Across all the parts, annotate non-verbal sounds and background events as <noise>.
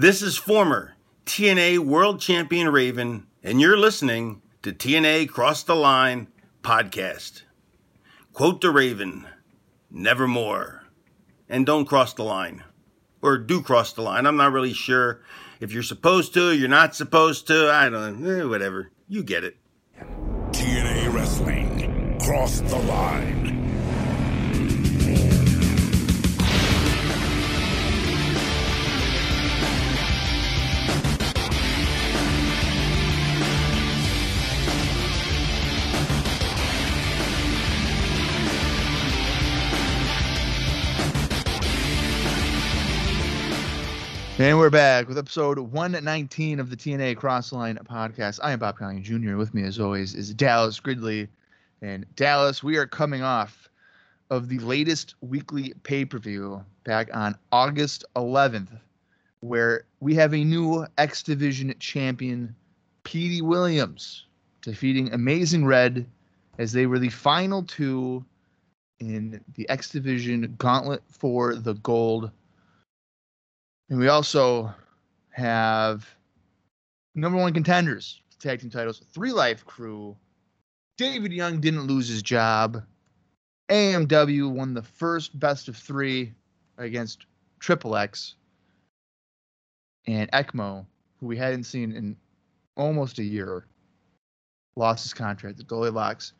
This is former TNA World Champion Raven, and you're listening to TNA Cross the Line podcast. Quote the Raven, nevermore. And don't cross the line. Or do cross the line. I'm not really sure if you're supposed to, you're not supposed to. I don't know. Eh, whatever. You get it. TNA Wrestling. Cross the line. And we're back with episode 119 of the TNA Crossline podcast. I am Bob Collier Jr. With me, as always, is Dallas Gridley. And Dallas, we are coming off of the latest weekly pay per view back on August 11th, where we have a new X Division champion, Petey Williams, defeating Amazing Red as they were the final two in the X Division gauntlet for the gold and we also have number one contenders, tag team titles, 3Live Kru. David Young didn't lose his job. AMW won the first best of three against Triple X. And Ekmo, who we hadn't seen in almost a year, lost his contract at Goldilocks.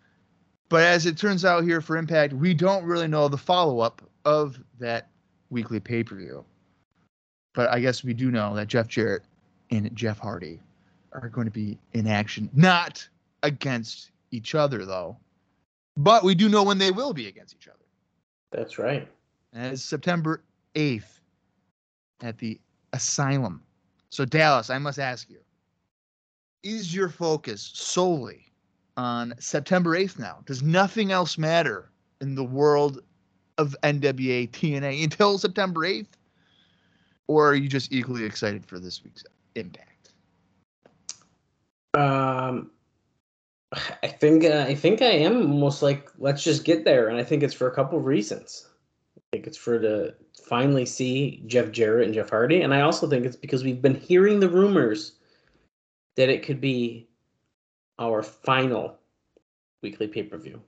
But as it turns out here for Impact, we don't really know the follow up of that weekly pay per view. But I guess we do know that Jeff Jarrett and Jeff Hardy are going to be in action, not against each other, though. But we do know when they will be against each other. That's right. As September 8th at the Asylum. So, Dallas, I must ask you is your focus solely on September 8th now? Does nothing else matter in the world of NWA TNA <laughs> until September 8th? Or are you just equally excited for this week's impact? Um, I think uh, I think I am almost like let's just get there, and I think it's for a couple of reasons. I think it's for to finally see Jeff Jarrett and Jeff Hardy, and I also think it's because we've been hearing the rumors that it could be our final weekly pay per view.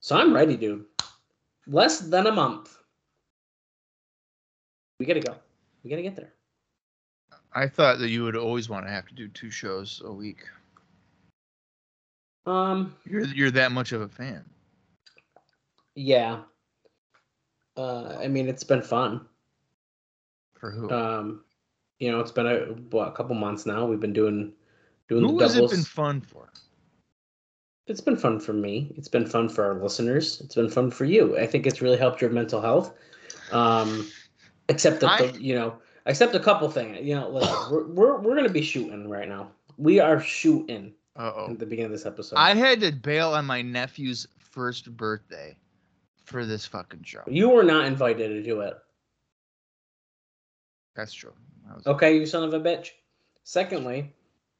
So I'm ready, dude. Less than a month. We gotta go. We got to get there. I thought that you would always want to have to do two shows a week. Um, you're you're that much of a fan. Yeah. Uh, I mean, it's been fun. For who? Um, you know, it's been a what, a couple months now. We've been doing doing who the doubles. Who has it been fun for? It's been fun for me. It's been fun for our listeners. It's been fun for you. I think it's really helped your mental health. Um, Except that I, the, you know, except a couple things. You know, listen, <sighs> we're we're we're gonna be shooting right now. We are shooting. Uh-oh. At the beginning of this episode, I had to bail on my nephew's first birthday for this fucking show. You were not invited to do it. That's true. Okay, you son of a bitch. Secondly,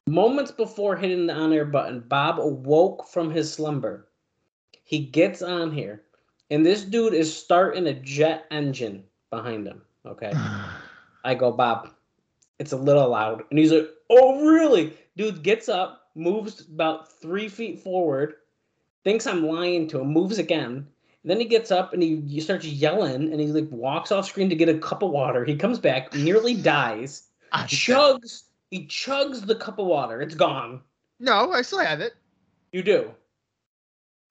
moments before hitting the on air button, Bob awoke from his slumber. He gets on here, and this dude is starting a jet engine behind him. Okay. <sighs> I go, Bob, it's a little loud. And he's like, oh, really? Dude gets up, moves about three feet forward, thinks I'm lying to him, moves again. then he gets up and he, he starts yelling and he like walks off screen to get a cup of water. He comes back, nearly <sighs> dies, chugs, he chugs the cup of water. It's gone. No, I still have it. You do.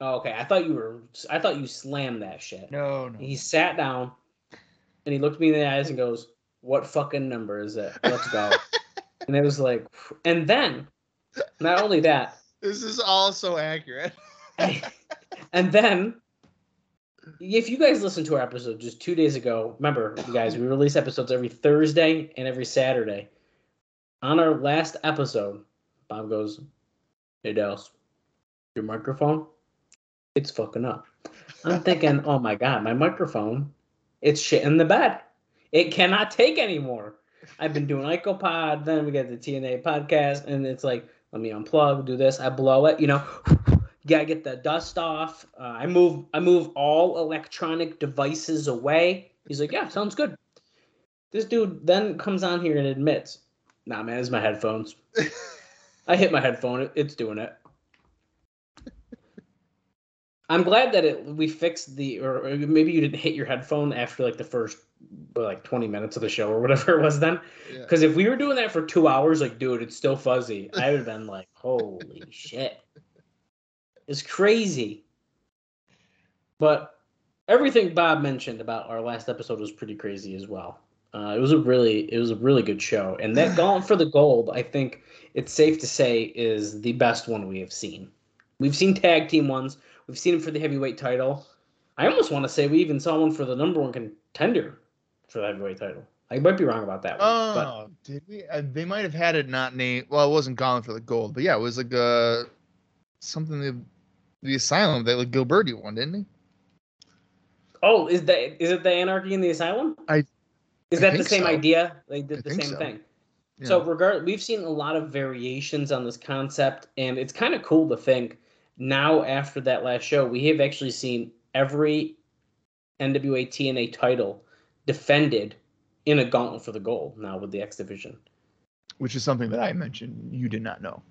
Oh, okay, I thought you were. I thought you slammed that shit. No, no. He sat down, and he looked me in the eyes and goes, "What fucking number is it? Let's go." <laughs> and it was like, and then, not only that, this is all so accurate. <laughs> and then, if you guys listened to our episode just two days ago, remember, you guys, we release episodes every Thursday and every Saturday. On our last episode, Bob goes, "Hey Dallas, your microphone, it's fucking up." I'm thinking, "Oh my god, my microphone it's shit in the bed. It cannot take anymore. I've been doing IcoPod, then we get the TNA podcast, and it's like, let me unplug, do this. I blow it, you know. gotta get the dust off. Uh, I move, I move all electronic devices away. He's like, yeah, sounds good. This dude then comes on here and admits, "Nah, man, it's my headphones. <laughs> I hit my headphone. It- It's doing it." I'm glad that it we fixed the or maybe you didn't hit your headphone after like the first like 20 minutes of the show or whatever it was then. Yeah. Because if we were doing that for two hours, like, dude, it's still fuzzy. I would have been like, holy <laughs> shit. It's crazy. But everything Bob mentioned about our last episode was pretty crazy as well. Uh, it was a really, it was a really good show, and that <laughs> Gauntlet for the Gold, I think it's safe to say, is the best one we have seen. We've seen tag team ones. We've seen them for the heavyweight title. I almost want to say we even saw one for the number one contender for the heavyweight title. I might be wrong about that one, but Oh, did we? Uh, they might have had it not named. Well, it wasn't Gauntlet for the Gold, but yeah, it was like uh something the the Asylum that like Gilberti won, didn't he? Oh, is that is it the Anarchy in the Asylum? I- is that the same so. idea? They did I the same so. thing. Yeah. So regard we've seen a lot of variations on this concept, and it's kind of cool to think now after that last show, we have actually seen every NWA TNA title defended in a gauntlet for the gold now with the X division. which is something that I mentioned you did not know.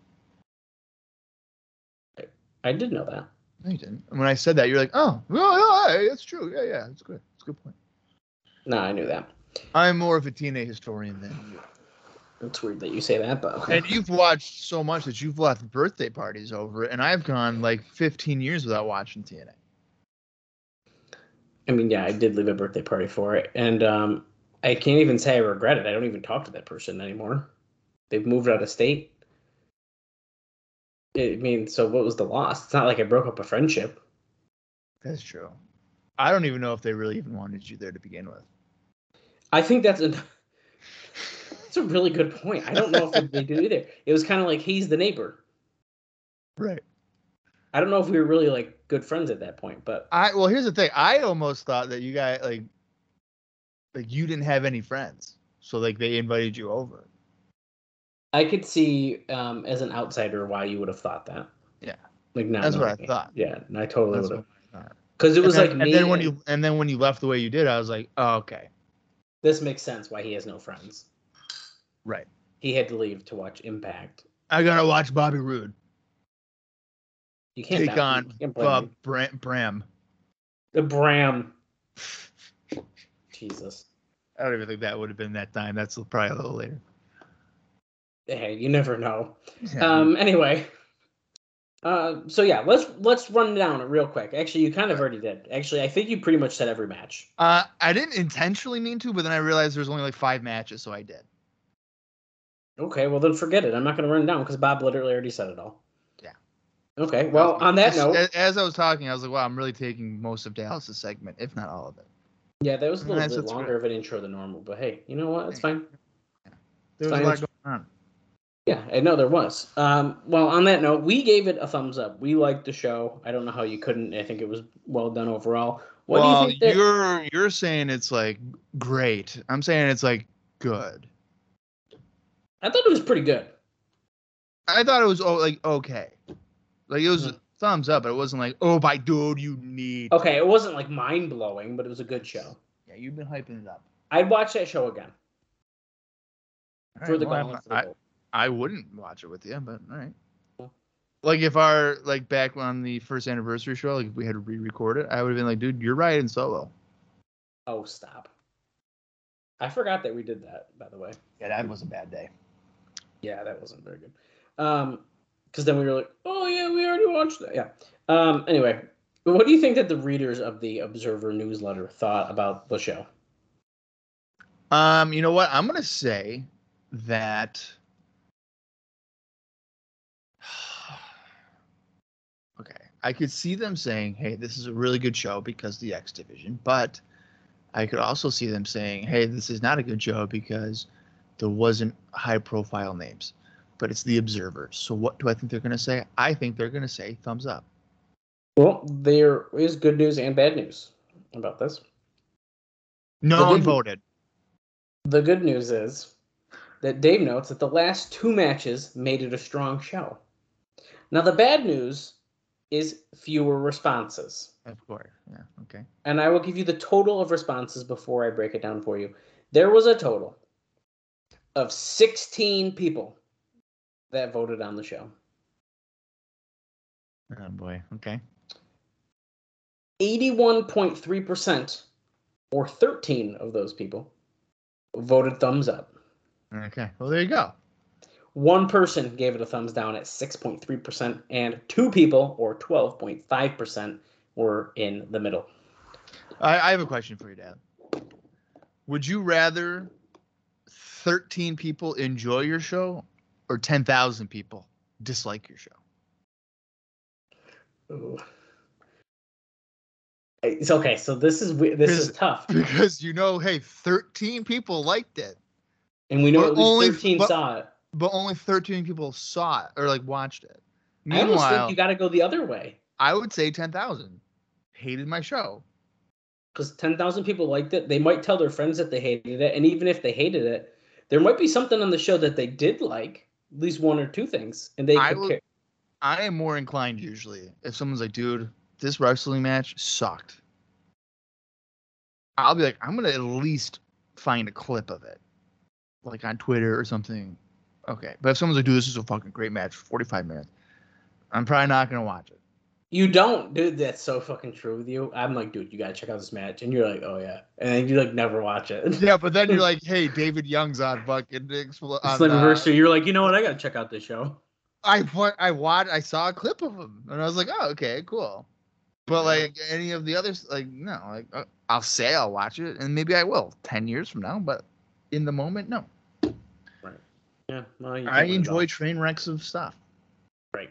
I did know that. No, you didn't. And when I said that, you're like, oh, oh, oh well, yeah, that's true. Yeah, yeah, it's good. It's a good point. No, I knew that. I'm more of a TNA historian than you. It's weird that you say that, but okay. And you've watched so much that you've left birthday parties over it, and I've gone like 15 years without watching TNA. I mean, yeah, I did leave a birthday party for it, and um, I can't even say I regret it. I don't even talk to that person anymore. They've moved out of state. I mean, so what was the loss? It's not like I broke up a friendship. That's true. I don't even know if they really even wanted you there to begin with. I think that's a that's a really good point. I don't know if they do either. It was kind of like he's the neighbor. Right. I don't know if we were really like good friends at that point, but I well, here's the thing. I almost thought that you guys like like you didn't have any friends, so like they invited you over. I could see um, as an outsider why you would have thought that. Yeah. like not That's what knowing I me. thought. Yeah, and I totally would have what I thought. because it was and like then, me. and then when you and then when you left the way you did, I was like, oh, okay, this makes sense why he has no friends. Right. He had to leave to watch Impact. I gotta watch Bobby Roode You can't take on can't Bob. Bram. Bram. the Bram. <laughs> Jesus. I don't even think that would have been that time. That's probably a little later. Hey, you never know. Yeah. Um. Anyway. Uh. So yeah, let's let's run down it real quick. Actually, you kind of already did. Actually, I think you pretty much said every match. Uh, I didn't intentionally mean to, but then I realized there's only like five matches, so I did. Okay. Well, then forget it. I'm not going to run it down because Bob literally already said it all. Yeah. Okay. Well, on that As- note, as, I was talking, I was like, "Wow, I'm really taking most of Dallas's segment, if not all of it." yeah, that was a little bit longer of an intro than normal, but hey, you know what? It's fine. Yeah. There was Fine, a lot going on. Yeah, I know there was. Um, well, on that note, we gave it a thumbs up. We liked the show. I don't know how you couldn't. I think it was well done overall. What well, do you think? That, you're you're saying it's like great. I'm saying it's like good. I thought it was pretty good. I thought it was oh, like okay, like it was Mhm. thumbs up, but it wasn't like oh my dude, you need. Okay, it wasn't like mind blowing, but it was a good show. Yeah, you've been hyping it up. I'd watch that show again All for right, the well, Gauntlet the I, I wouldn't watch it with you, but all right. Cool. Like if our like back on the first anniversary show, like if we had to re-record it, I would have been like, dude, you're riding solo. Oh, stop! I forgot that we did that. By the way, Yeah, that was a bad day. Yeah, that wasn't very good. Um, because then we were like, oh yeah, we already watched that. Yeah. Um. Anyway, what do you think that the readers of the Observer newsletter thought about the show? Um, you know what? I'm gonna say that. <sighs> okay, I could see them saying, "Hey, this is a really good show because the X Division," but I could also see them saying, "Hey, this is not a good show because there wasn't high-profile names." But it's the Observer. So what do I think they're gonna say? I think they're gonna say thumbs up. Well, there is good news and bad news about this. No The one good- voted. The good news is that Dave notes that the last two matches made it a strong show. Now, the bad news is fewer responses. Of course. Yeah. Okay. And I will give you the total of responses before I break it down for you. There was a total of 16 people that voted on the show. Oh boy. Okay. 81.3% or 13 of those people voted thumbs up. Okay. Well, there you go. One person gave it a thumbs down at 6.3%, and two people, or 12.5%, were in the middle. I, I have a question for you, Dad. Would you rather 13 people enjoy your show or 10,000 people dislike your show? Ooh. It's okay. So this is this is tough, Because you know, hey, 13 people liked it, and we know at least only- 13 but- saw it. but only 13 people saw it or like watched it. I almost Meanwhile, think you got to go the other way I would say 10,000 hated my show. because 10,000 people liked it. They might tell their friends that they hated it, and even if they hated it, there might be something on the show that they did like, at least one or two things, and they I could will- care. I am more inclined usually if someone's like, dude, this wrestling match sucked. I'll be like, I'm gonna at least find a clip of it, like on Twitter or something. Okay, but if someone's like, dude, this is a fucking great match, for 45 minutes, I'm probably not gonna watch it. You don't, dude. That's so fucking true with you. I'm like, dude, you gotta check out this match, and you're like, oh yeah, and then you like never watch it. <laughs> Yeah, but then you're <laughs> like, hey, David Young's on fucking Expl- on, Slammiversary, uh, you're like, you know what? I gotta check out this show. I wa- I watched, I saw a clip of him, and I was like, oh, okay, cool. But like any of the others, like no, like uh, I'll say I'll watch it, and maybe I will ten years from now. But in the moment, no. Right. Yeah, well, I can't win it enjoy train wrecks of stuff. Right.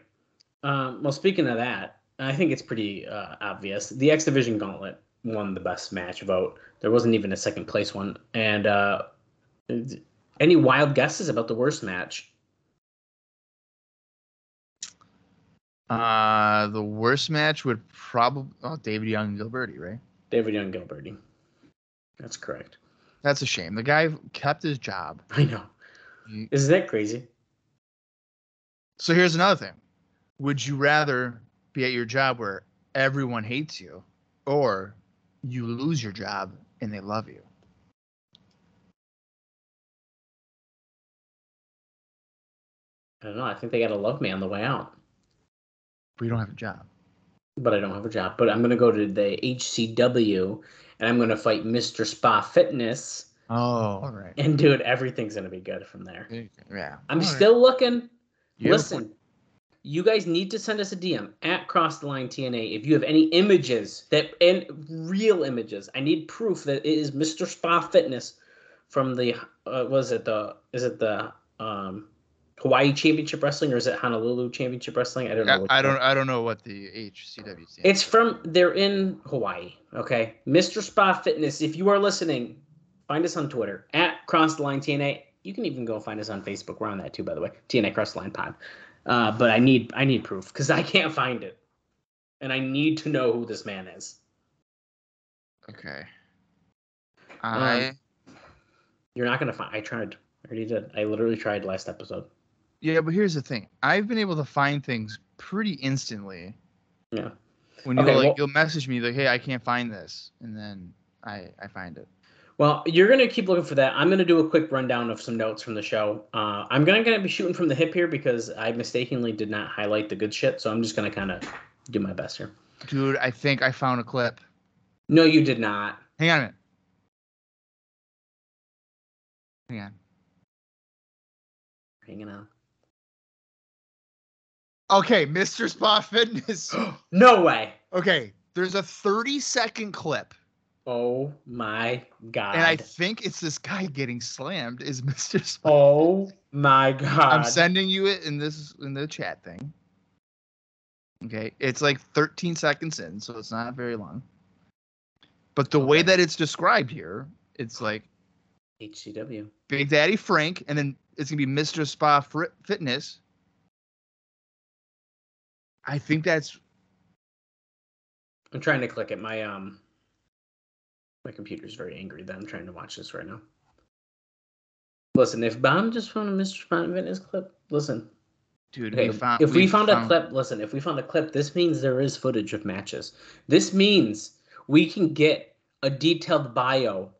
Um, well, speaking of that, I think it's pretty uh, obvious. The X Division Gauntlet won the best match vote. There wasn't even a second place one. And uh, any wild guesses about the worst match? Uh, the worst match would probably oh David Young and Gilberti, right? David Young Gilberti. That's correct. That's a shame. The guy kept his job. <laughs> I know. Isn't that crazy? So here's another thing: Would you rather be at your job where everyone hates you, or you lose your job and they love you? I don't know. I think they got to love me on the way out. But you don't have a job. But I don't have a job. But I'm going to go to the HCW and I'm going to fight Mr. Spa Fitness. Oh, all right. And dude, everything's going to be good from there. Yeah. I'm all right. still looking. You have a Listen, you guys need to send us a DM at Cross the Line TNA if you have any images that and real images. I need proof that it is Mr. Spa Fitness from the uh, was it the is it the um Hawaii Championship Wrestling or is it Honolulu Championship Wrestling? I don't know. I, I don't. I don't know what the HCW stands. It's from they're in Hawaii. Okay, Mr. Spa Fitness. If you are listening, find us on Twitter at Cross the Line TNA. You can even go find us on Facebook. We're on that too, by the way. TNA Cross the Line Pod. Uh, but I need I need proof because I can't find it, and I need to know who this man is. okay. Um, I You're not gonna find. I tried. I already did. I literally tried last episode. yeah, but here's the thing: I've been able to find things pretty instantly. Yeah. When you Okay, like, well- you'll message me like, "Hey, I can't find this," and then I I find it. Well, you're gonna keep looking for that. I'm gonna do a quick rundown of some notes from the show. Uh, I'm gonna gonna be shooting from the hip here because I mistakenly did not highlight the good shit. So I'm just gonna kind of do my best here. Dude, I think I found a clip. No, you did not. Hang on a minute. Hang on. Hanging on. Okay, Mr. Spa Fitness. <gasps> no way. okay, there's a 30 second clip, Oh my god. and I think it's this guy getting slammed. Is <laughs> Mr. Spa? oh my god. I'm sending you it in this in the chat thing. Okay, it's like 13 seconds in, so it's not very long. But the way that it's described here, it's like HCW. Big Daddy Frank, and then it's gonna be Mr. Spa Fri- Fitness. I think that's I'm trying to click it. My um my computer's very angry that I'm trying to watch this right now. Listen, if Bomb just found a Mr. Fitness clip, listen. dude. Okay, we found, if we, found, a clip, listen, if we found a clip, this means there is footage of matches. This means we can get a detailed bio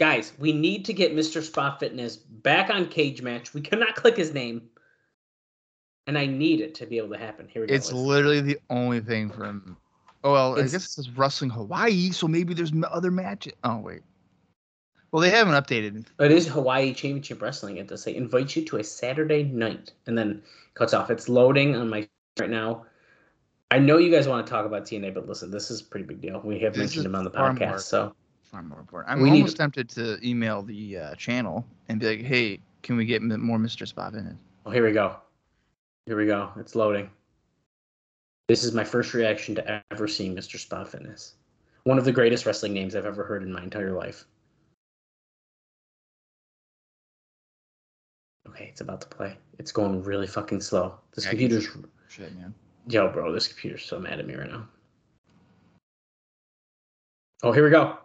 Guys, we need to get Mr. Spot Fitness back on Cagematch. We cannot click his name. And I need it to be able to happen. Here we go. It's literally the only thing from. Oh well, I guess it says wrestling Hawaii, so maybe there's other matches. Oh wait. Well, they haven't updated. It is Hawaii Championship Wrestling. It does say invite you to a Saturday night, and then cuts off. It's loading on my right now. I know you guys want to talk about TNA, but listen, this is a pretty big deal. We have This mentioned them on the podcast, more- so Far more important. I'm We need- almost tempted to email the uh, channel and be like, "Hey, can we get more Mr. Spot in it?" oh, here we go. Here we go. It's loading. This is my first reaction to ever seeing Mr. Spot Fitness. One of the greatest wrestling names I've ever heard in my entire life. Okay, it's about to play. It's going really fucking slow. This Yeah, computer's Shit, man. Yo, bro, this computer's so mad at me right now. Oh, here we go.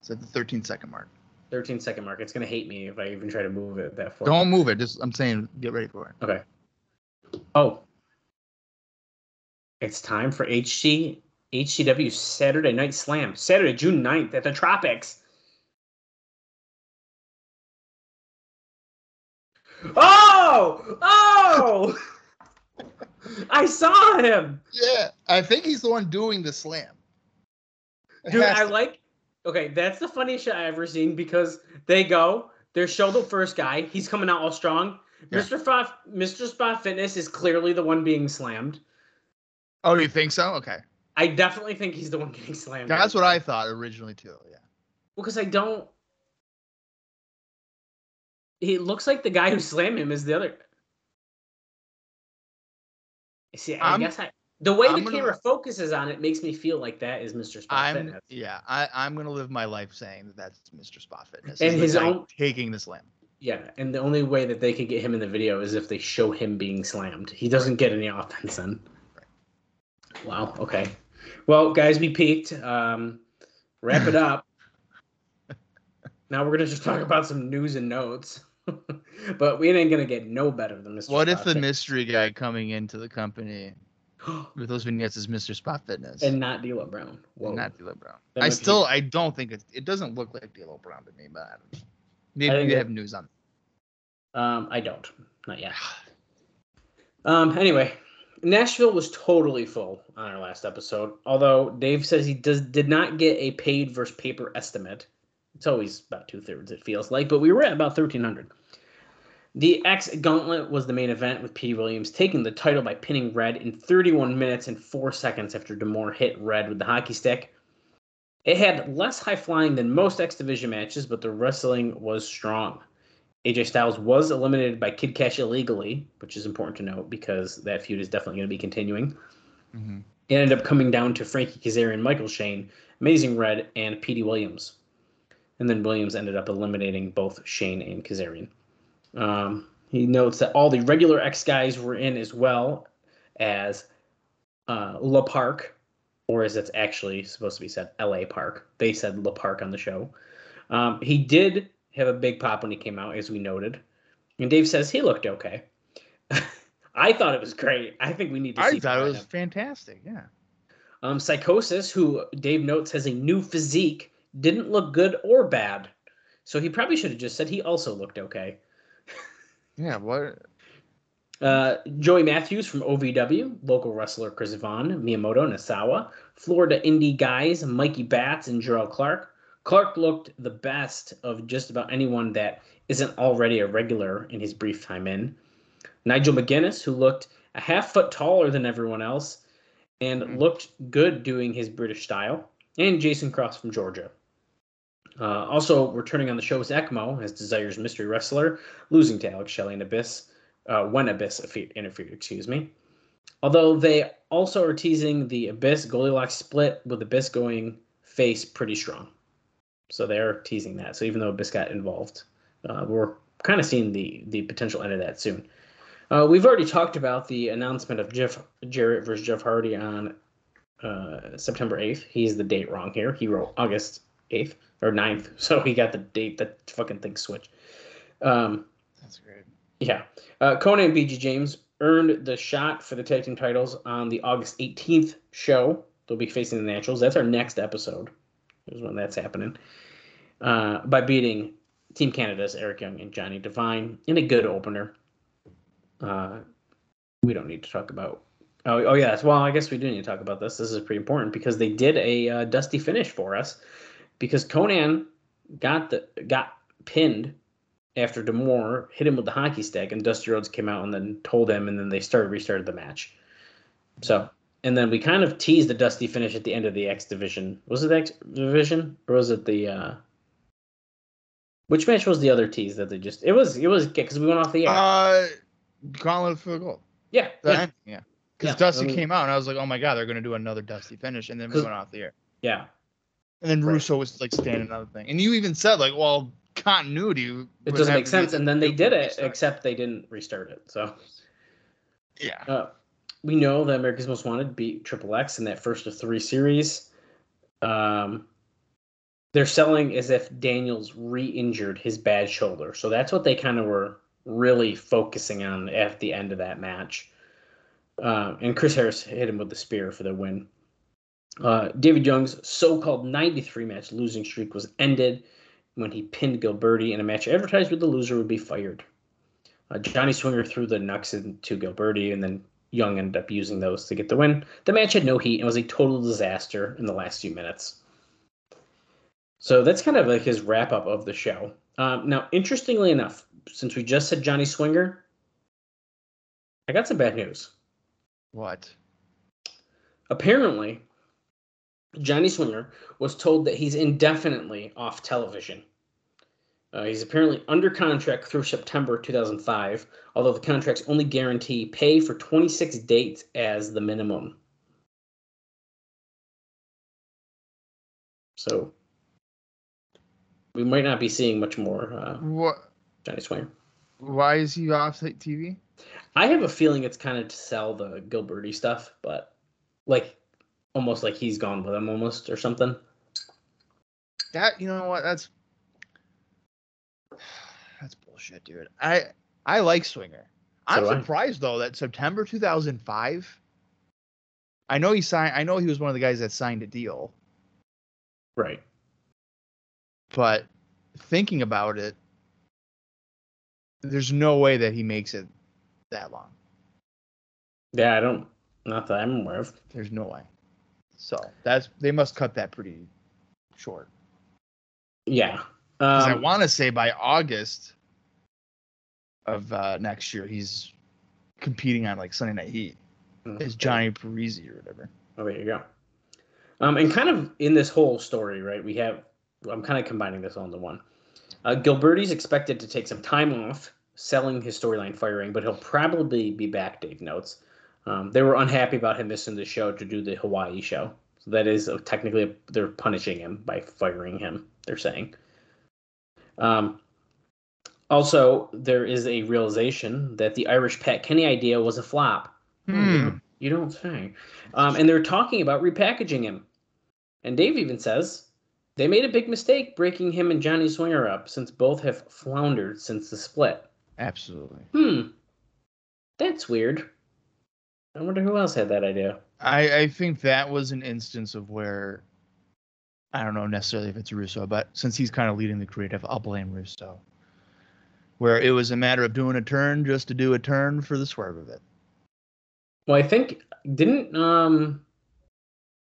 It's at the 13 second mark. 13 second mark. It's gonna hate me if I even try to move it that far. Don't move it. Just I'm saying, get ready for it. Okay. Oh. It's time for HC HCW Saturday Night Slam. Saturday, June 9th at the Tropics. Oh! Oh! I saw him. Yeah, I think he's the one doing the slam. It Dude, I to- like. Okay, that's the funniest shit I ever seen because they go, they show the first guy. He's coming out all strong. Yeah. Mr. Spot, Mr. Spot Fitness is clearly the one being slammed. Oh, you think so? Okay, I definitely think he's the one getting slammed. that's what I thought originally too. Yeah. Well, Because I don't. It looks like the guy who slammed him is the other. See, I I'm- guess I. The way I'm the gonna- camera focuses on it makes me feel like that is Mr. Spot I'm Fitness. yeah. I I'm gonna live my life saying that that's Mr. Spot Fitness And his own- taking the slam. Yeah, and the only way that they could get him in the video is if they show him being slammed. He doesn't get any offense then. Wow. Okay. Well, guys, we peaked. Um, wrap it up. <laughs> now we're gonna just talk about some news and notes. <laughs> but we ain't gonna get no better than Mr. What if the Spot mystery guy coming into the company <gasps> with those vignettes is Mr. Spot Fitness and not D'Lo Brown? Whoa. and not D'Lo Brown? I still I don't think it it doesn't look like D'Lo Brown to me, but I don't know. maybe it- have news on. Um, I don't. Not yet. <sighs> Um, anyway, Nashville was totally full on our last episode. Although Dave says he does did not get a paid versus paper estimate. It's always about two thirds, it feels like, but we were at about thirteen hundred. The X Gauntlet was the main event with P. Williams taking the title by pinning Red in 31 minutes and 4 seconds after D'Amore hit Red with the hockey stick. It had less high flying than most X Division matches, but the wrestling was strong. AJ Styles was eliminated by Kid Cash illegally, which is important to note because that feud is definitely going to be continuing. Mhm. It ended up coming down to Frankie Kazarian, Michael Shane, Amazing Red, and Petey Williams. And then Williams ended up eliminating both Shane and Kazarian. Um, he notes that all the regular X guys were in as well as uh, La Park, or as it's actually supposed to be said, LA Park. They said La Park on the show. Um, he did have a big pop when he came out, as we noted. And Dave says he looked okay. <laughs> I thought it was great. I think we need to see I thought it was him. fantastic. Yeah. Um, Psychosis, who Dave notes has a new physique, didn't look good or bad. So he probably should have just said he also looked okay. <laughs> Yeah. What? Uh, Joey Matthews from OVW, local wrestler Chris Vaughn, Miyamoto, Nosawa, Florida indie guys Mikey Batts and Jerrelle Clark. Clark looked the best of just about anyone that isn't already a regular in his brief time in. Nigel McGuinness, who looked a half foot taller than everyone else and Mhm. looked good doing his British style. And Jason Cross from Georgia. Uh, also returning on the show is Ekmo as Desire's mystery wrestler, losing to Alex Shelley and Abyss uh, when Abyss interfered, excuse me. Although they also are teasing the Abyss Goldilocks split with Abyss going face pretty strong. So they're teasing that. So even though Abyss got involved, uh, we're kind of seeing the the potential end of that soon. Uh, we've already talked about the announcement of Jeff Jarrett versus Jeff Hardy on uh, September 8th. He's the date wrong here. He wrote August 8th or 9th. <laughs> So he got the date that fucking thing switched. Um, That's great. yeah. Uh, Konnan and BG James earned the shot for the tag team titles on the August 18th show. They'll be facing the Naturals. That's our next episode. Is when that's happening. Uh, by beating Team Canada's Eric Young and Johnny Devine in a good opener. Uh, we don't need to talk about. Oh, oh yes. Well, I guess we do need to talk about this. This is pretty important because they did a uh, dusty finish for us because Konnan got the got pinned after D'Amore hit him with the hockey stick, and Dusty Rhodes came out and then told him, and then they started restarted the match. So, and then we kind of teased the Dusty finish at the end of the X division. Was it X division or was it the? uh Which match was the other tease that they just? It was it was because we went off the air. Uh, Gauntlet for the goal. yeah, The yeah, end, yeah. Because Yeah, Dusty I mean- came out and I was like, oh my god, they're gonna do another Dusty finish, and then we went off the air. yeah. And then Right. Russo was like standing another thing, and you even said like, well, continuity. It doesn't make sense, and then they did it, restart. except they didn't restart it. So. yeah. Uh, we know that America's Most Wanted beat Triple X in that first of three series. Um, they're selling as if Daniels re-injured his bad shoulder, so that's what they kind of were really focusing on at the end of that match. Uh, and Chris Harris hit him with the spear for the win. Uh, David Young's so-called 93 match losing streak was ended when he pinned Gilberti in a match advertised where the loser would be fired. Uh, Johnny Swinger threw the Nux into Gilberti, and then Young ended up using those to get the win. The match had no heat and was a total disaster in the last few minutes. So that's kind of like his wrap up of the show. Um, now, interestingly enough, since we just said Johnny Swinger, I got some bad news. What? Apparently, Johnny Swinger was told that he's indefinitely off television. Uh, he's apparently under contract through September 2005, although the contracts only guarantee pay for 26 dates as the minimum. So, we might not be seeing much more uh, What? Johnny Swinger. Why is he off the TV? I have a feeling it's kind of to sell the Gilberti stuff, but like almost like he's gone with him almost or something. That you know what? That's <sighs> that's bullshit, dude. I I like Swinger. I'm do I. surprised though that September 2005. I know he signed. I know he was one of the guys that signed a deal, Right. But thinking about it, there's no way that he makes it that long. Yeah, I don't. Not that I'm aware of. There's no way. So that's they must cut that pretty short. Yeah. 'Cause I Um, want to say by August of uh, next year, he's competing on like Sunday Night Heat. It's Johnny Parisi or whatever. Oh, there you go. Um, and kind of in this whole story, right? We have. I'm kind of combining this all into one. Uh, Gilberti's expected to take some time off selling his storyline firing, but he'll probably be back. Dave notes. Um, they were unhappy about him missing the show to do the Hawaii show. So that is uh, technically they're punishing him by firing him. They're saying. Um, also, there is a realization that the Irish Pat Kenny idea was a flop. Hmm. You don't say. Um, and they're talking about repackaging him. And Dave even says they made a big mistake breaking him and Johnny Swinger up since both have floundered since the split. Absolutely. Hmm. That's weird. I wonder who else had that idea. I, I think that was an instance of where I don't know necessarily if it's Russo, but since he's kind of leading the creative, I'll blame Russo. Where it was a matter of doing a turn just to do a turn for the swerve of it. Well, I think didn't um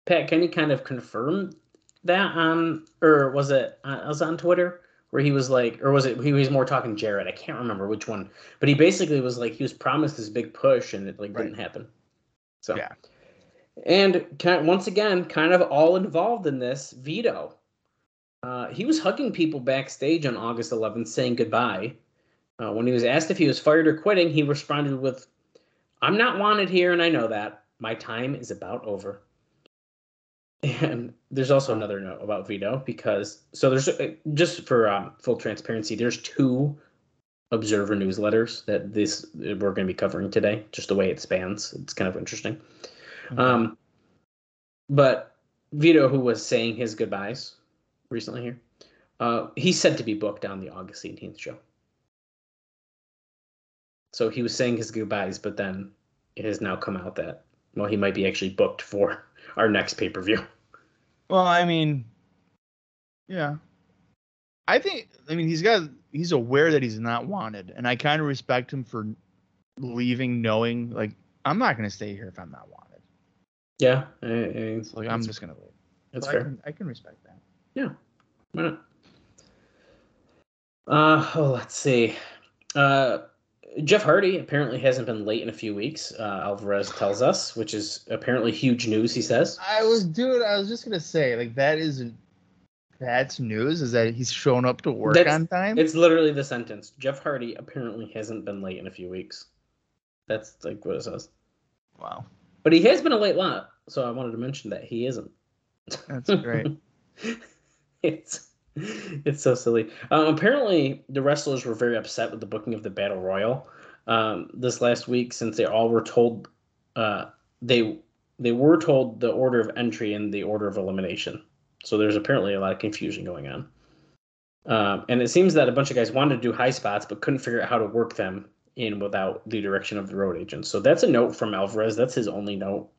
Pat Kenny kind of confirm that on or was it uh, was on Twitter where he was like or was it he was more talking Jarrett I can't remember which one but he basically was like he was promised this big push and it like Right. didn't happen so Yeah. and kind once again kind of all involved in this Vito uh, he was hugging people backstage on August 11th saying goodbye uh, when he was asked if he was fired or quitting he responded with I'm not wanted here, and I know that. My time is about over. And there's also another note about Vito because so there's uh, just for um, full transparency, there's two Observer newsletters that this we're going to be covering today. Just the way it spans, it's kind of interesting. Um, but Vito, who was saying his goodbyes recently here, uh, he's said to be booked on the August 18th show. So he was saying his goodbyes, but then it has now come out that well, he might be actually booked for our next pay per view. Well, I mean, yeah. I think. I mean, he's got. He's aware that he's not wanted, and I kind of respect him for leaving, knowing like I'm not going to stay here if I'm not wanted. Yeah, I, I, So, like I'm just going to leave. that's So I fair. can, I can respect that. Yeah, why not? Uh, oh, let's see. Uh, Jeff Hardy apparently hasn't been late in a few weeks. Uh, Alvarez tells us, which is apparently huge news. He says. I was dude. I was just gonna say like that is that's news. Is that he's shown up to work That's- on time? It's literally the sentence. Jeff Hardy apparently hasn't been late in a few weeks. That's like what it says. wow, But he has been a late lot, so I wanted to mention that he isn't. that's great. <laughs> it's <laughs> it's so silly. Um, apparently, the wrestlers were very upset with the booking of the battle royal um, this last week, since they all were told uh, they they were told the order of entry and the order of elimination. So there's apparently a lot of confusion going on. Um, and it seems that a bunch of guys wanted to do high spots but couldn't figure out how to work them in without the direction of the road agents. So that's a note from Alvarez. That's his only note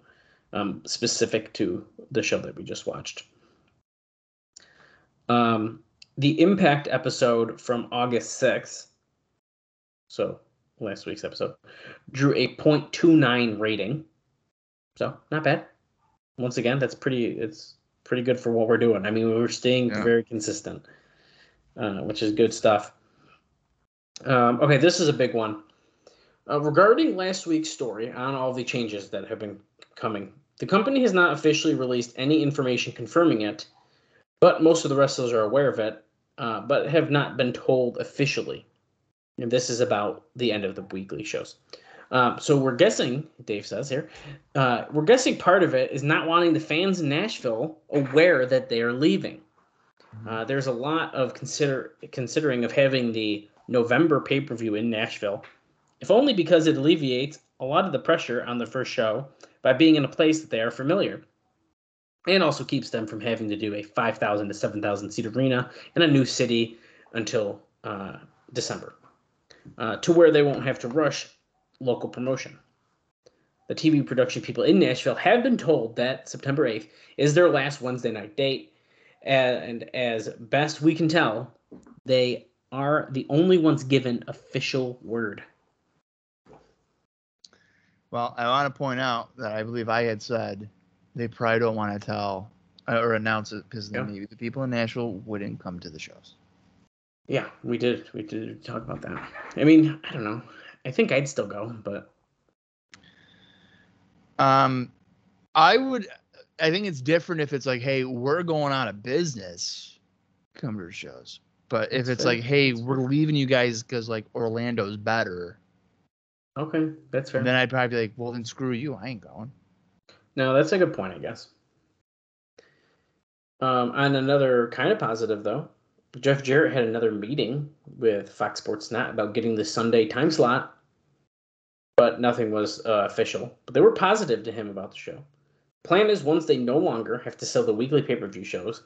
um, specific to the show that we just watched. Um, the Impact episode from August 6th, so last week's episode, drew a 0.29 rating. So not bad. Once again, that's pretty. It's pretty good for what we're doing. I mean, we were staying Yeah. very consistent, uh, which is good stuff. Um, okay, this is a big one. Uh, regarding last week's story on all the changes that have been coming, the company has not officially released any information confirming it, but most of the wrestlers are aware of it, uh, but have not been told officially. And this is about the end of the weekly shows. Um, so we're guessing, Dave says here, uh, we're guessing part of it is not wanting the fans in Nashville aware that they are leaving. Uh, there's a lot of consider considering of having the November pay per view in Nashville, if only because it alleviates a lot of the pressure on the first show by being in a place that they are familiar, and also keeps them from having to do a 5,000 to 7,000 seat arena in a new city until uh, December, uh, to where they won't have to rush local promotion. The TV production people in Nashville have been told that September 8th is their last Wednesday night date, and as best we can tell, they are the only ones given official word. Well, I want to point out that I believe I had said they probably don't want to tell uh, or announce it because Yeah. maybe the people in Nashville wouldn't come to the shows. Yeah, we did. We did talk about that. I mean, I don't know. I think I'd still go, but Um, I would. I think it's different if it's like, hey, we're going out of business, come to the shows. But if That's it's fair. like, hey, That's we're leaving you guys because like Orlando's better, okay, that's fair. then I'd probably be like, well, then screw you, I ain't going. No, that's a good point, I guess. Um, on another kind of positive though, Jeff Jarrett had another meeting with Fox Sports Net about getting the Sunday time slot, but nothing was uh, official. But they were positive to him about the show. Plan is once they no longer have to sell the weekly pay per view shows,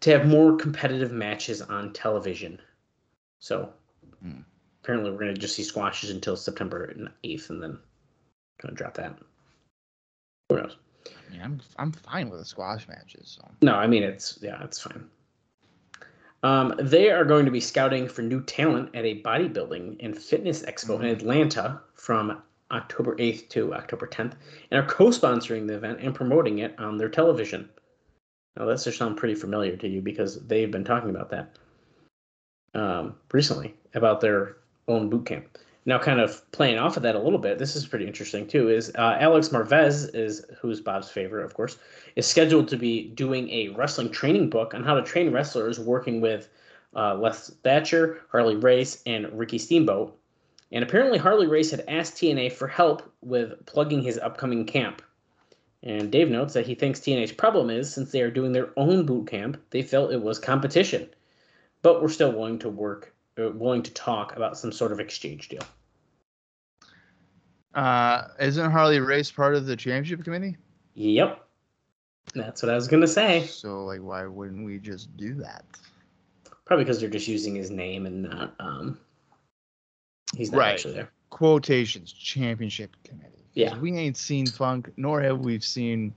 to have more competitive matches on television. So Hmm. apparently, we're gonna just see squashes until September eighth, and then gonna drop that. Who knows? I mean, I'm I'm fine with the squash matches. So. No, I mean it's yeah, it's fine. Um, they are going to be scouting for new talent at a bodybuilding and fitness expo in Atlanta from October 8th to October 10th, and are co-sponsoring the event and promoting it on their television. Now that should sound pretty familiar to you because they've been talking about that um, recently about their own boot camp. Now, kind of playing off of that a little bit, this is pretty interesting too. Is uh, Alex Marvez is who's Bob's favorite, of course, is scheduled to be doing a wrestling training book on how to train wrestlers, working with uh, Les Thatcher, Harley Race, and Ricky Steamboat. And apparently, Harley Race had asked TNA for help with plugging his upcoming camp. And Dave notes that he thinks TNA's problem is since they are doing their own boot camp, they felt it was competition, but we're still willing to work, uh, willing to talk about some sort of exchange deal. Uh, isn't Harley Race part of the championship committee? Yep, that's what I was gonna say. So like, why wouldn't we just do that? Probably because they're just using his name and not um. He's not Right. actually there. Quotations championship committee. Yeah. we ain't seen Funk, nor have we seen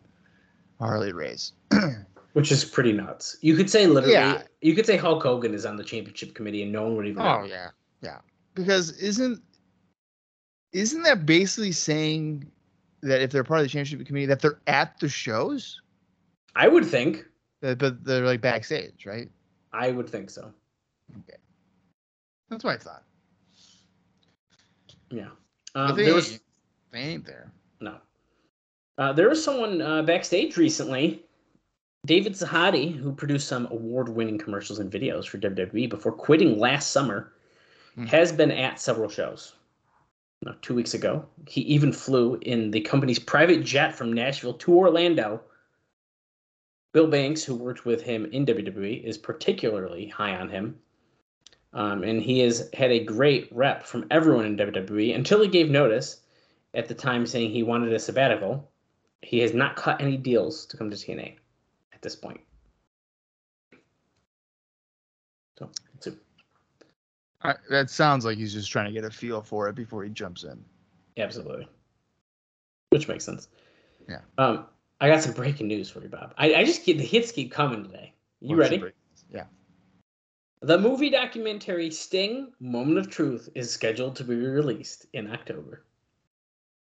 Harley Race. <clears throat> which is pretty nuts. You could say literally, Yeah. you could say Hulk Hogan is on the championship committee, and no one would even. Oh know. yeah, yeah. Because isn't isn't that basically saying that if they're part of the championship committee that they're at the shows, I would think. that, but they're like backstage, right? I would think so. Okay, that's what I thought. Yeah. Um, they, there was they ain't there. no. Uh, there was someone uh, backstage recently, David Sahadi, who produced some award-winning commercials and videos for WWE before quitting last summer, Hmm. has been at several shows. Now, two weeks ago, he even flew in the company's private jet from Nashville to Orlando. Bill Banks, who worked with him in WWE, is particularly high on him. Um, and he has had a great rep from everyone in WWE until he gave notice at the time saying he wanted a sabbatical. He has not cut any deals to come to TNA at this point. So. I, that sounds like he's just trying to get a feel for it before he jumps in. Absolutely. Which makes sense. Yeah. Um, I got some breaking news for you, Bob. I, I just keep the hits keep coming today. You What's ready? Yeah. The movie documentary Sting Moment of Truth is scheduled to be released in October.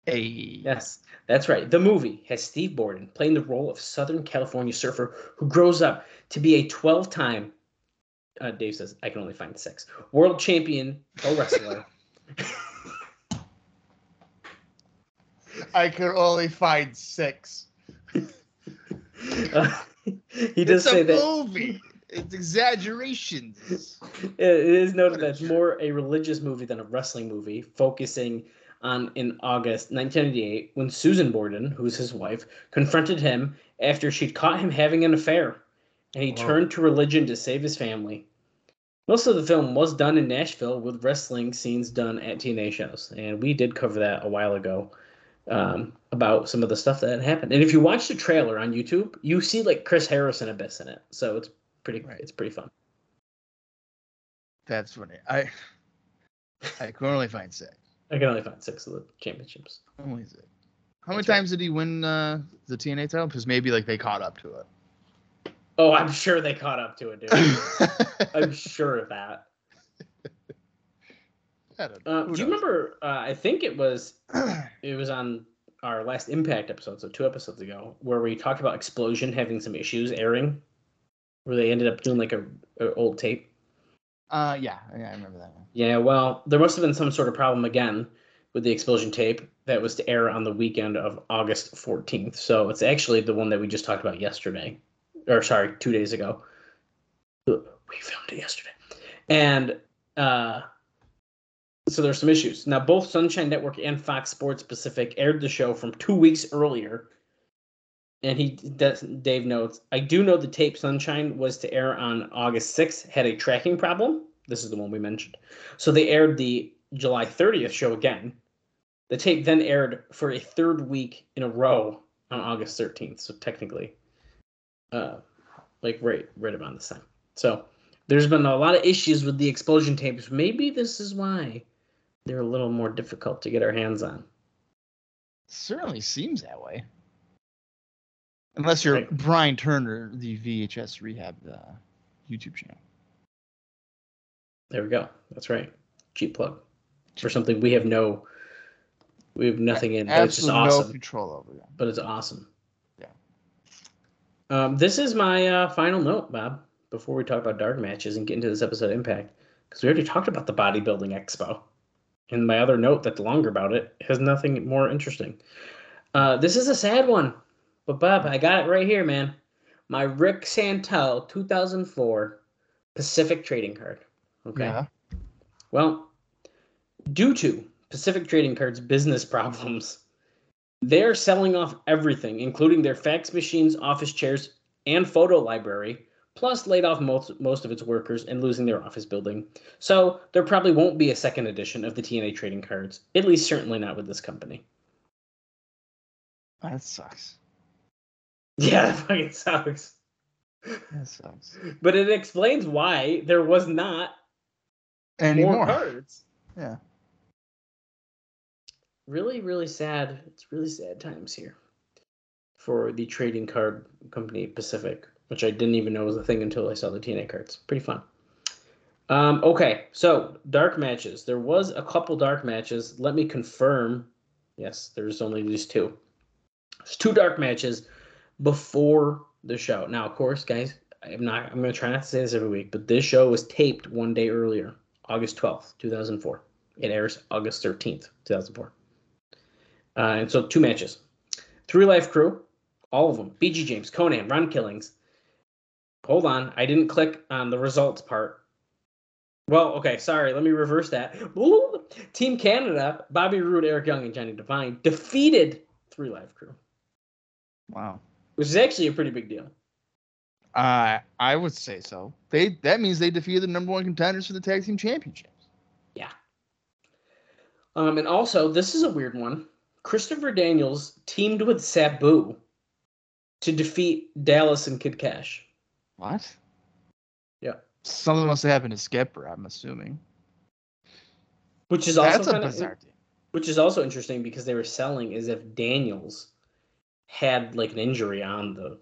Hey. Yes, that's right. The movie has Steve Borden playing the role of Southern California surfer who grows up to be a 12 time, uh, Dave says, I can only find six, world champion pro wrestler. <laughs> I could only find six. <laughs> Uh, he does it's say a that movie. It's exaggerations. it is noted that it's more a religious movie than a wrestling movie, focusing on in August 1998 when Susan Borden, who's his wife, confronted him after she'd caught him having an affair, and he Whoa. turned to religion to save his family. Most of the film was done in Nashville with wrestling scenes done at TNA shows, and we did cover that a while ago um, about some of the stuff that had happened. And if you watch the trailer on YouTube, you see like Chris Harris and Abyss in it, so it's pretty Right. it's pretty fun. That's funny. I I can only find six. I can only find six of the championships. Only six. How many That's right. times did he win uh, the TNA title? Because maybe like they caught up to Oh, I'm sure they caught up to it, dude. <laughs> I'm sure of that. Uh, do you remember? Uh, I think it was it was on our last Impact episode, so two episodes ago, where we talked about Explosion having some issues airing, where they ended up doing like a, a old tape. Uh, yeah, yeah, I remember that one. Yeah, well, there must have been some sort of problem again with the Explosion tape that was to air on the weekend of August 14th. So it's actually the one that we just talked about yesterday, or sorry, two days ago. We filmed it yesterday, and uh, so there's some issues. Now, both Sunshine Network and Fox Sports Pacific aired the show from two weeks earlier. And he, Dave notes, I do know the tape Sunshine was to air on August 6th had a tracking problem. This is the one we mentioned. So they aired the July 30th show again. The tape then aired for a third week in a row on August 13th. So technically, uh, like right, right about the time. So there's been a lot of issues with the explosion tapes. Maybe this is why they're a little more difficult to get our hands on. Certainly seems that way. Unless you're Right. Brian Turner, the VHS Rehab uh, YouTube channel. There we go. That's right. Cheap plug for something we have no, we have nothing in. But it's just Absolutely no awesome. control over. But it's awesome. Um, this is my uh, final note, Bob. Before we talk about dark matches and get into this episode of Impact, because we already talked about the bodybuilding expo, and my other note that's longer about it has nothing more interesting. Uh, this is a sad one, but Bob, I got it right here, man. My Rick Santel 2004 Pacific trading card. Okay. Yeah. Well, due to Pacific Trading Card's business <laughs> problems, they're selling off everything, including their fax machines, office chairs, and photo library, plus laid off most, most of its workers and losing their office building. So there probably won't be a second edition of the TNA trading cards, at least certainly not with this company. That sucks. Yeah, <laughs> that fucking sucks. That sucks. But it explains why there was not Anymore. more cards. Yeah. Really really sad it's really sad times here for the trading card company pacific which I didn't even know was a thing until I saw the TNA cards. Pretty fun. Um, okay, so dark matches. There was a couple dark matches. Let me confirm. Yes, there's only these two. There's two dark matches before the show. Now, of course, guys, I'm not. I'm gonna try not to say this every week, but this show was taped one day earlier, August 12th, 2004. It airs August 13th, 2004. Uh, and so two matches. 3Live Kru, all of them. BG James, Konnan, Ron Killings. Hold on, I didn't click on the results part. Well, okay, sorry. Let me reverse that. <laughs> Team Canada, Bobby Roode, Eric Young, and Johnny Devine defeated 3Live Kru, Wow. which is actually a pretty big deal. Uh, I would say so. They that means they defeated the number one contenders for the tag team championships. Yeah. Um, and also, this is a weird one. Christopher Daniels teamed with Sabu to defeat Dallas and Kid Cash. What? Yeah. Something must have happened to Skipper. I'm assuming. Which is also That's a bizarre thing. which is also interesting because they were selling as if Daniels had like an injury on the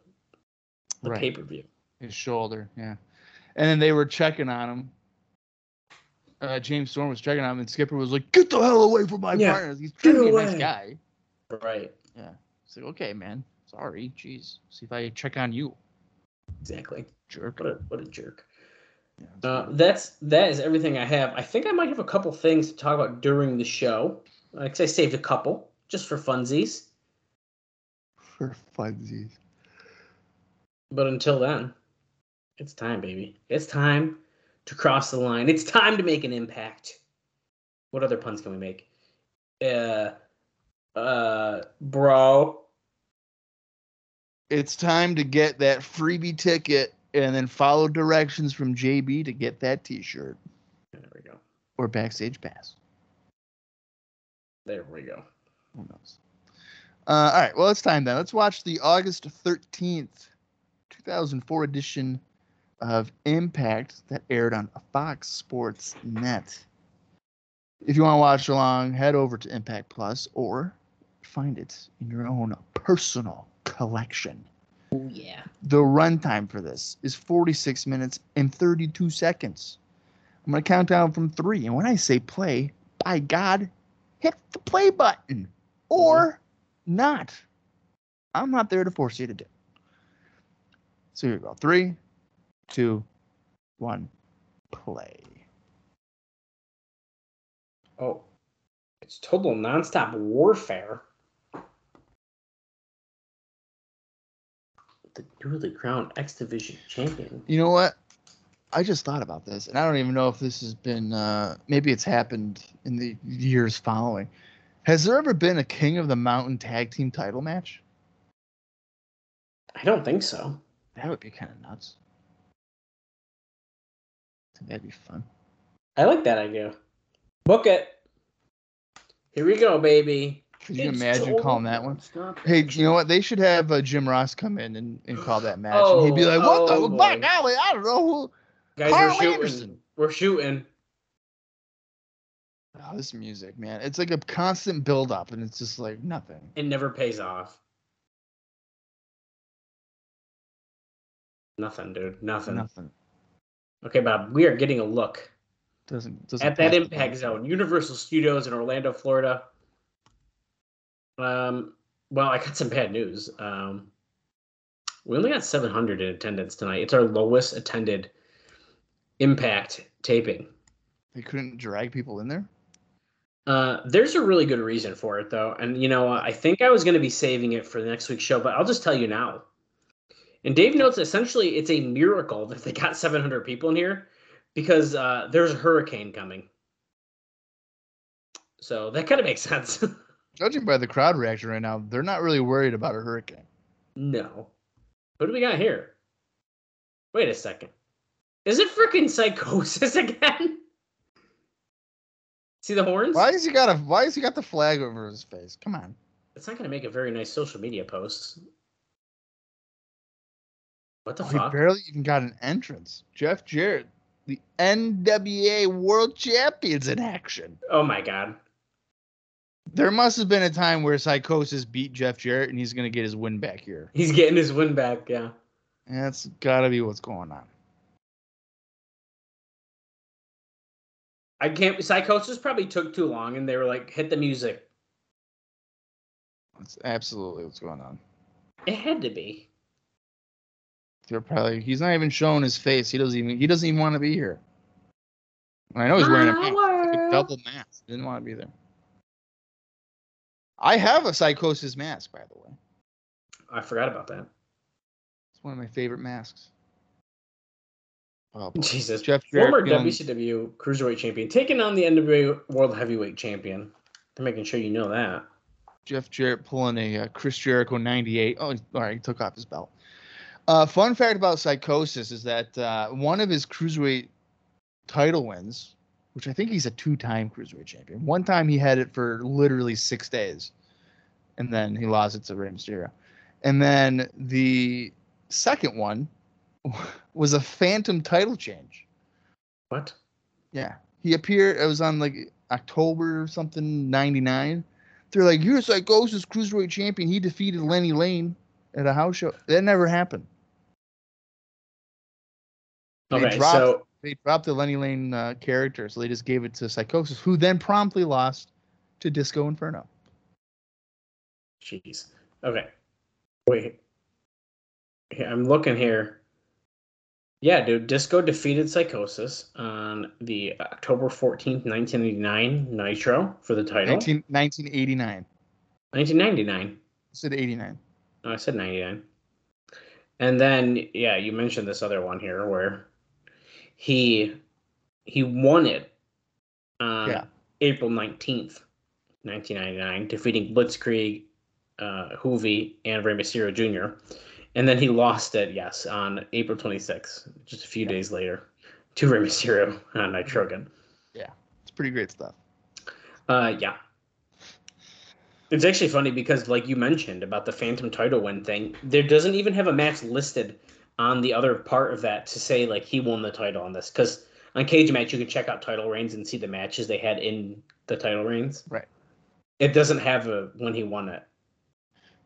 the Right. pay per view. His shoulder, yeah. And then they were checking on him. Uh, James Storm was checking on him, and Skipper was like, "Get the hell away from my Yeah, partners." He's trying get to be a nice guy. Right. Yeah. It's like, okay, man. Sorry, jeez. See if I check on you, Exactly. jerk. What a what a jerk. Yeah, Uh, that's that is everything I have. I think I might have a couple things to talk about during the show. Like I saved a couple just for funsies. for funsies. But until then, it's time, baby. It's time to cross the line. It's time to make an impact. What other puns can we make? Uh, uh, bro. It's time to get that freebie ticket and then follow directions from JB to get that T-shirt There we go. or backstage pass. There we go. Who knows? Uh, all right, well, it's time then. Let's watch the August 13th, 2004 edition of Impact that aired on Fox Sports Net. If you want to watch along, head over to Impact Plus or find it in your own personal collection. Oh yeah. The runtime for this is 46 minutes and 32 seconds. I'm going to count down from three. And when I say play, by God, hit the play button or mm-hmm. not. I'm not there to force you to do. So here we go. Three, two, one, play. Oh, it's total nonstop warfare. The newly crowned X Division champion. You know what? I just thought about this, and I don't even know if this has been. Uh, maybe it's happened in the years following. Has there ever been a King of the Mountain tag team title match? I don't think so. That would be kind of nuts. I think that'd be fun. I like that idea. Book it. Here we go, baby. Could you It's imagine total calling that one? nonstop Hey, action. you know what? They should have uh, Jim Ross come in and, and call that match, and he'd be Oh, like, "What oh, the? My boy. golly, I don't know who." Guys, Carl we're shooting. Anderson. We're shooting. Oh, this music, man. It's like a constant build up, and it's just like nothing. It never pays off. Nothing, dude. Nothing. Nothing. Okay, Bob. We are getting a look Doesn't doesn't at that impact zone, Universal Studios in Orlando, Florida. Um, well, I got some bad news. Um, we only got 700 in attendance tonight. It's our lowest attended impact taping. They couldn't drag people in there. Uh, there's a really good reason for it, though. And, you know, I think I was going to be saving it for the next week's show, but I'll just tell you now. And Dave notes essentially it's a miracle that they got 700 people in here because uh, there's a hurricane coming. So that kind of makes <laughs> sense. Judging by the crowd reaction right now, they're not really worried about a hurricane. no. What do we got here? Wait a second. Is it freaking psychosis <laughs> again? See the horns? Why has he got a? Why has he got the flag over his face? Come on. It's not going to make a very nice social media post. What the Oh, he barely even got an entrance. Jeff Jarrett, the NWA World Champions in action. Oh my god. There must have been a time where Psychosis beat Jeff Jarrett, and he's gonna get his win back here. He's getting his win back, yeah. That's got to be what's going on. I can't. Psychosis probably took too long, and they were like, "Hit the music." That's absolutely what's going on. It had to be. They're probably he's not even showing his face. He doesn't even he doesn't even want to be here. I know he's wearing a, mask, like a double mask. Didn't want to be there. I have a psychosis mask, by the way. I forgot about that. It's one of my favorite masks. Oh, boy. Jesus. Jeff Former WCW Cruiserweight Champion taking on the NWA World Heavyweight Champion. They're making sure you know that. Jeff Jarrett pulling a uh, Chris Jericho 98. Oh, all right, he took off his belt. Uh, fun fact about Psychosis is that uh, one of his Cruiserweight title wins, which I think he's a two time Cruiserweight champion. One time he had it for literally six days, and then he lost it to Rey Mysterio. And then the second one <laughs> was a phantom title change. What? Yeah. He appeared, it was on like October or something, 99. They're like, you're Psychosis Cruiserweight champion. He defeated Lenny Lane at a house show. That never happened. They okay, dropped, so they dropped the Lenny Lane uh, character, so they just gave it to Psychosis, who then promptly lost to Disco Inferno. Jeez. Okay. Wait. I'm looking here. Yeah, dude. Disco defeated Psychosis on the October 14th, 1989 Nitro for the title. 19, 1989. 1999. I said 89. No, I said 99. And then, yeah, you mentioned this other one here where he he won it on yeah. April 19th, 1999, defeating Blitzkrieg, uh, Juvi, and Rey Mysterio Jr. And then he lost it, yes, on April 26th, just a few yeah. days later, to Rey Mysterio <laughs> on Nitrogen. Yeah, it's pretty great stuff. Uh, yeah. It's actually funny because, like you mentioned about the Phantom title win thing, there doesn't even have a match listed on the other part of that to say like he won the title on this because on Cagematch you can check out title reigns and see the matches they had in the title reigns. Right. It doesn't have a when he won it.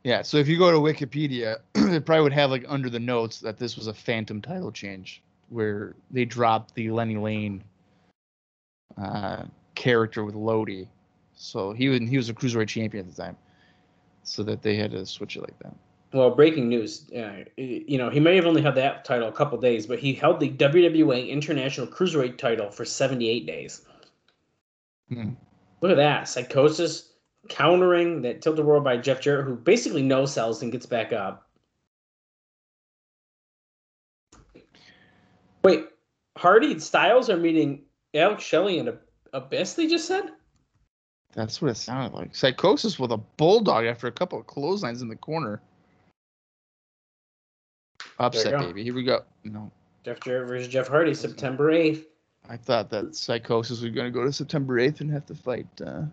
Yeah, so if you go to Wikipedia, <clears throat> it probably would have like under the notes that this was a phantom title change where they dropped the Lenny Lane uh, character with Lodi. So he was he was a cruiserweight champion at the time, so that they had to switch it like that. Well, breaking news. Uh, you know, he may have only had that title a couple days, but he held the WWA International Cruiserweight title for 78 days. Hmm. Look at that. Psychosis countering that tilt world by Jeff Jarrett, who basically no sells and gets back up. Wait, Hardy and Styles are meeting Alex Shelley and a Abyss, they just said? That's what it sounded like. Psychosis with a bulldog after a couple of clotheslines in the corner. Upset, baby. Here we go. No. Jeff Jarrett versus Jeff Hardy, September 8th. I thought that Psychosis was going to go to September 8th and have to fight uh,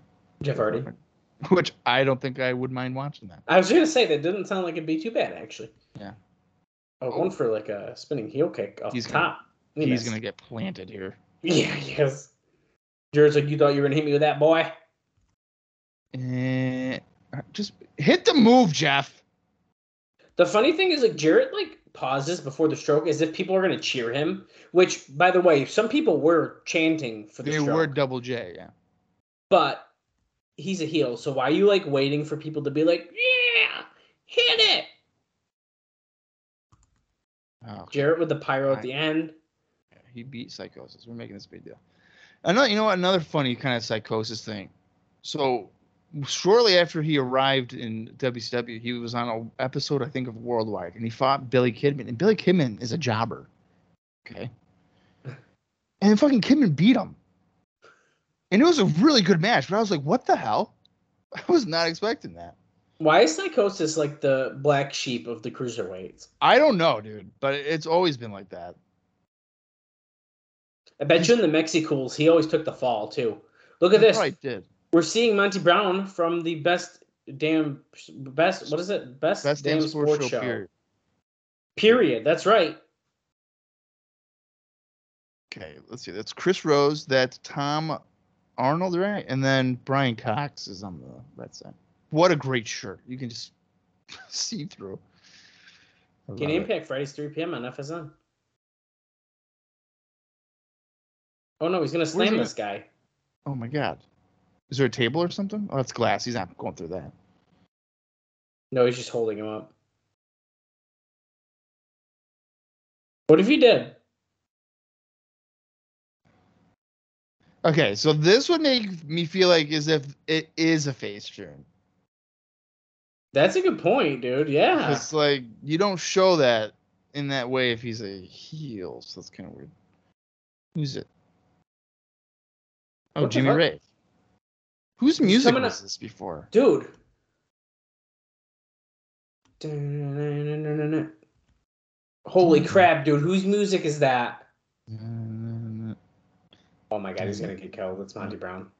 Jeff Hardy. <laughs> Which I don't think I would mind watching that. I was going to say, that didn't sound like it'd be too bad, actually. Yeah. Oh, going for like a spinning heel kick off he's the gonna, top. He's going to get planted here. <laughs> Yeah, yes. Jarrett's like, you thought you were going to hit me with that, boy? Uh, just hit the move, Jeff. The funny thing is, like, Jarrett, like, pauses before the stroke as if people are going to cheer him. Which, by the way, some people were chanting for the stroke. they stroke. were double J, yeah. But he's a heel, so why are you like waiting for people to be like, "Yeah, hit it"? Oh, Jarrett with the pyro at the end. He beat Psychosis. We're making this big deal. Another, you know what? Another funny kind of Psychosis thing. So shortly after he arrived in WCW, he was on an episode, I think, of Worldwide, and he fought Billy Kidman. And Billy Kidman is a jobber. Okay. And fucking Kidman beat him. And it was a really good match, but I was like, what the hell? <laughs> I was not expecting that. Why is Psychosis like the black sheep of the cruiserweights? I don't know, dude, but it's always been like that. I bet you in the Mexicools, he always took the fall too. Look at He this. probably did. We're seeing Monty Brown from the best damn best what is it? Best, Best damn damn sports, sports show. show, period. Period. That's right. Okay, let's see. That's Chris Rose. That's Tom Arnold, right? And then Brian Cox is on the right side. What a great shirt. You can just <laughs> see through. I Get love it. Impact Fridays 3 p.m. on FSN. Oh no, he's gonna slam this guy. Oh my god. Is there a table or something? Oh, that's glass. He's not going through that. No, he's just holding him up. What if he did? Okay, so this would make me feel like as if it is a face turn. That's a good point, dude. Yeah. It's like you don't show that in that way if he's a heel, so that's kind of weird. Who's it? Oh, What Jimmy? Rave. Whose music coming was up- this before? Dude. Holy crap, dude. Whose music is that? <laughs> Oh my god, he's gonna get killed. It's Monty Brown.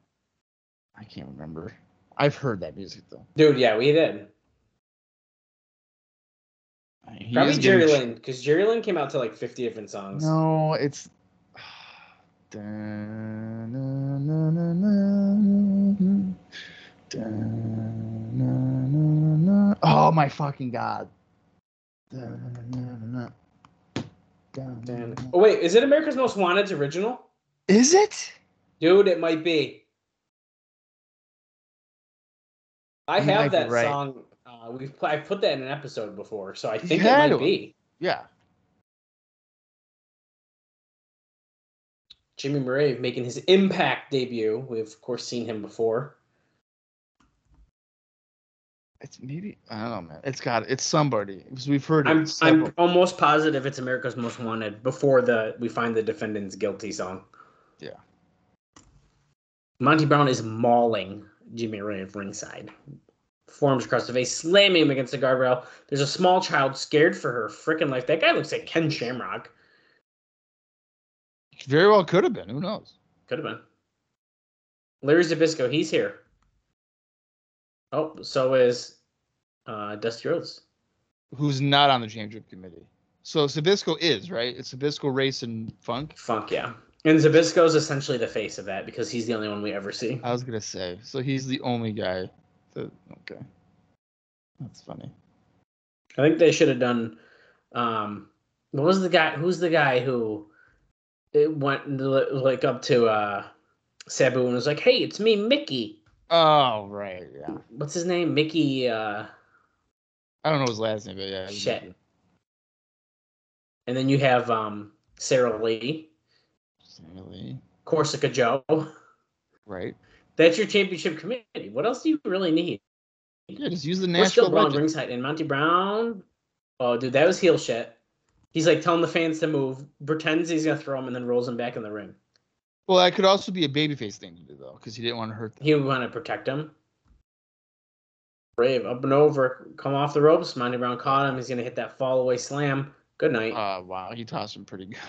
I can't remember. I've heard that music though. Dude, yeah, we did. He Probably Jerry Lynn, because Jerry Lynn came out to like 50 different songs. No, it's. <sighs> Oh my fucking god. Oh wait, is it America's Most Wanted's original? Is it? Dude, it might be. I You have that right. song. Uh, we've I've put that in an episode before, so I think it might be. Yeah. Jimmy Murray making his Impact debut. We've of course seen him before. It's maybe I don't know, man. It's got it's somebody because we've heard. I'm several- I'm almost positive it's America's Most Wanted before the we find the defendant's guilty song. Yeah. Monty Brown is mauling Jimmy Rave at ringside. Forms across the face, slamming him against the guardrail. There's a small child scared for her freaking life. That guy looks like Ken Shamrock. very well could have been. Who knows? Could have been. Larry Zbyszko, he's here. Oh, so is uh, Dusty Rhodes. Who's not on the championship committee? So Zbyszko is right. It's Zbyszko, Race and Funk. Funk, yeah. And Zbyszko's essentially the face of that because he's the only one we ever see. I was gonna say. So he's the only guy. That, okay. That's funny. I think they should have done. Um, what was the guy? Who's the guy who it went like up to uh, Sabu and was like, "Hey, it's me, Mickey." Oh right, yeah. What's his name? Mickey. Uh, I don't know his last name, but yeah. Shit. and then you have um, Sarah Lee, Sarah Lee. Corsica Joe. Right. That's your championship committee. What else do you really need? Yeah, just use the We're still Nashville Brown ringside and Monty Brown. Oh, dude, that was heel shit. He's like telling the fans to move, pretends he's gonna throw him, and then rolls him back in the ring. Well, that could also be a babyface thing to do though, because he didn't want to hurt them. He would want to protect him. Brave up and over, come off the ropes. Monty Brown caught him. He's gonna hit that fall away slam. Good night. Uh, wow, he tossed him pretty good.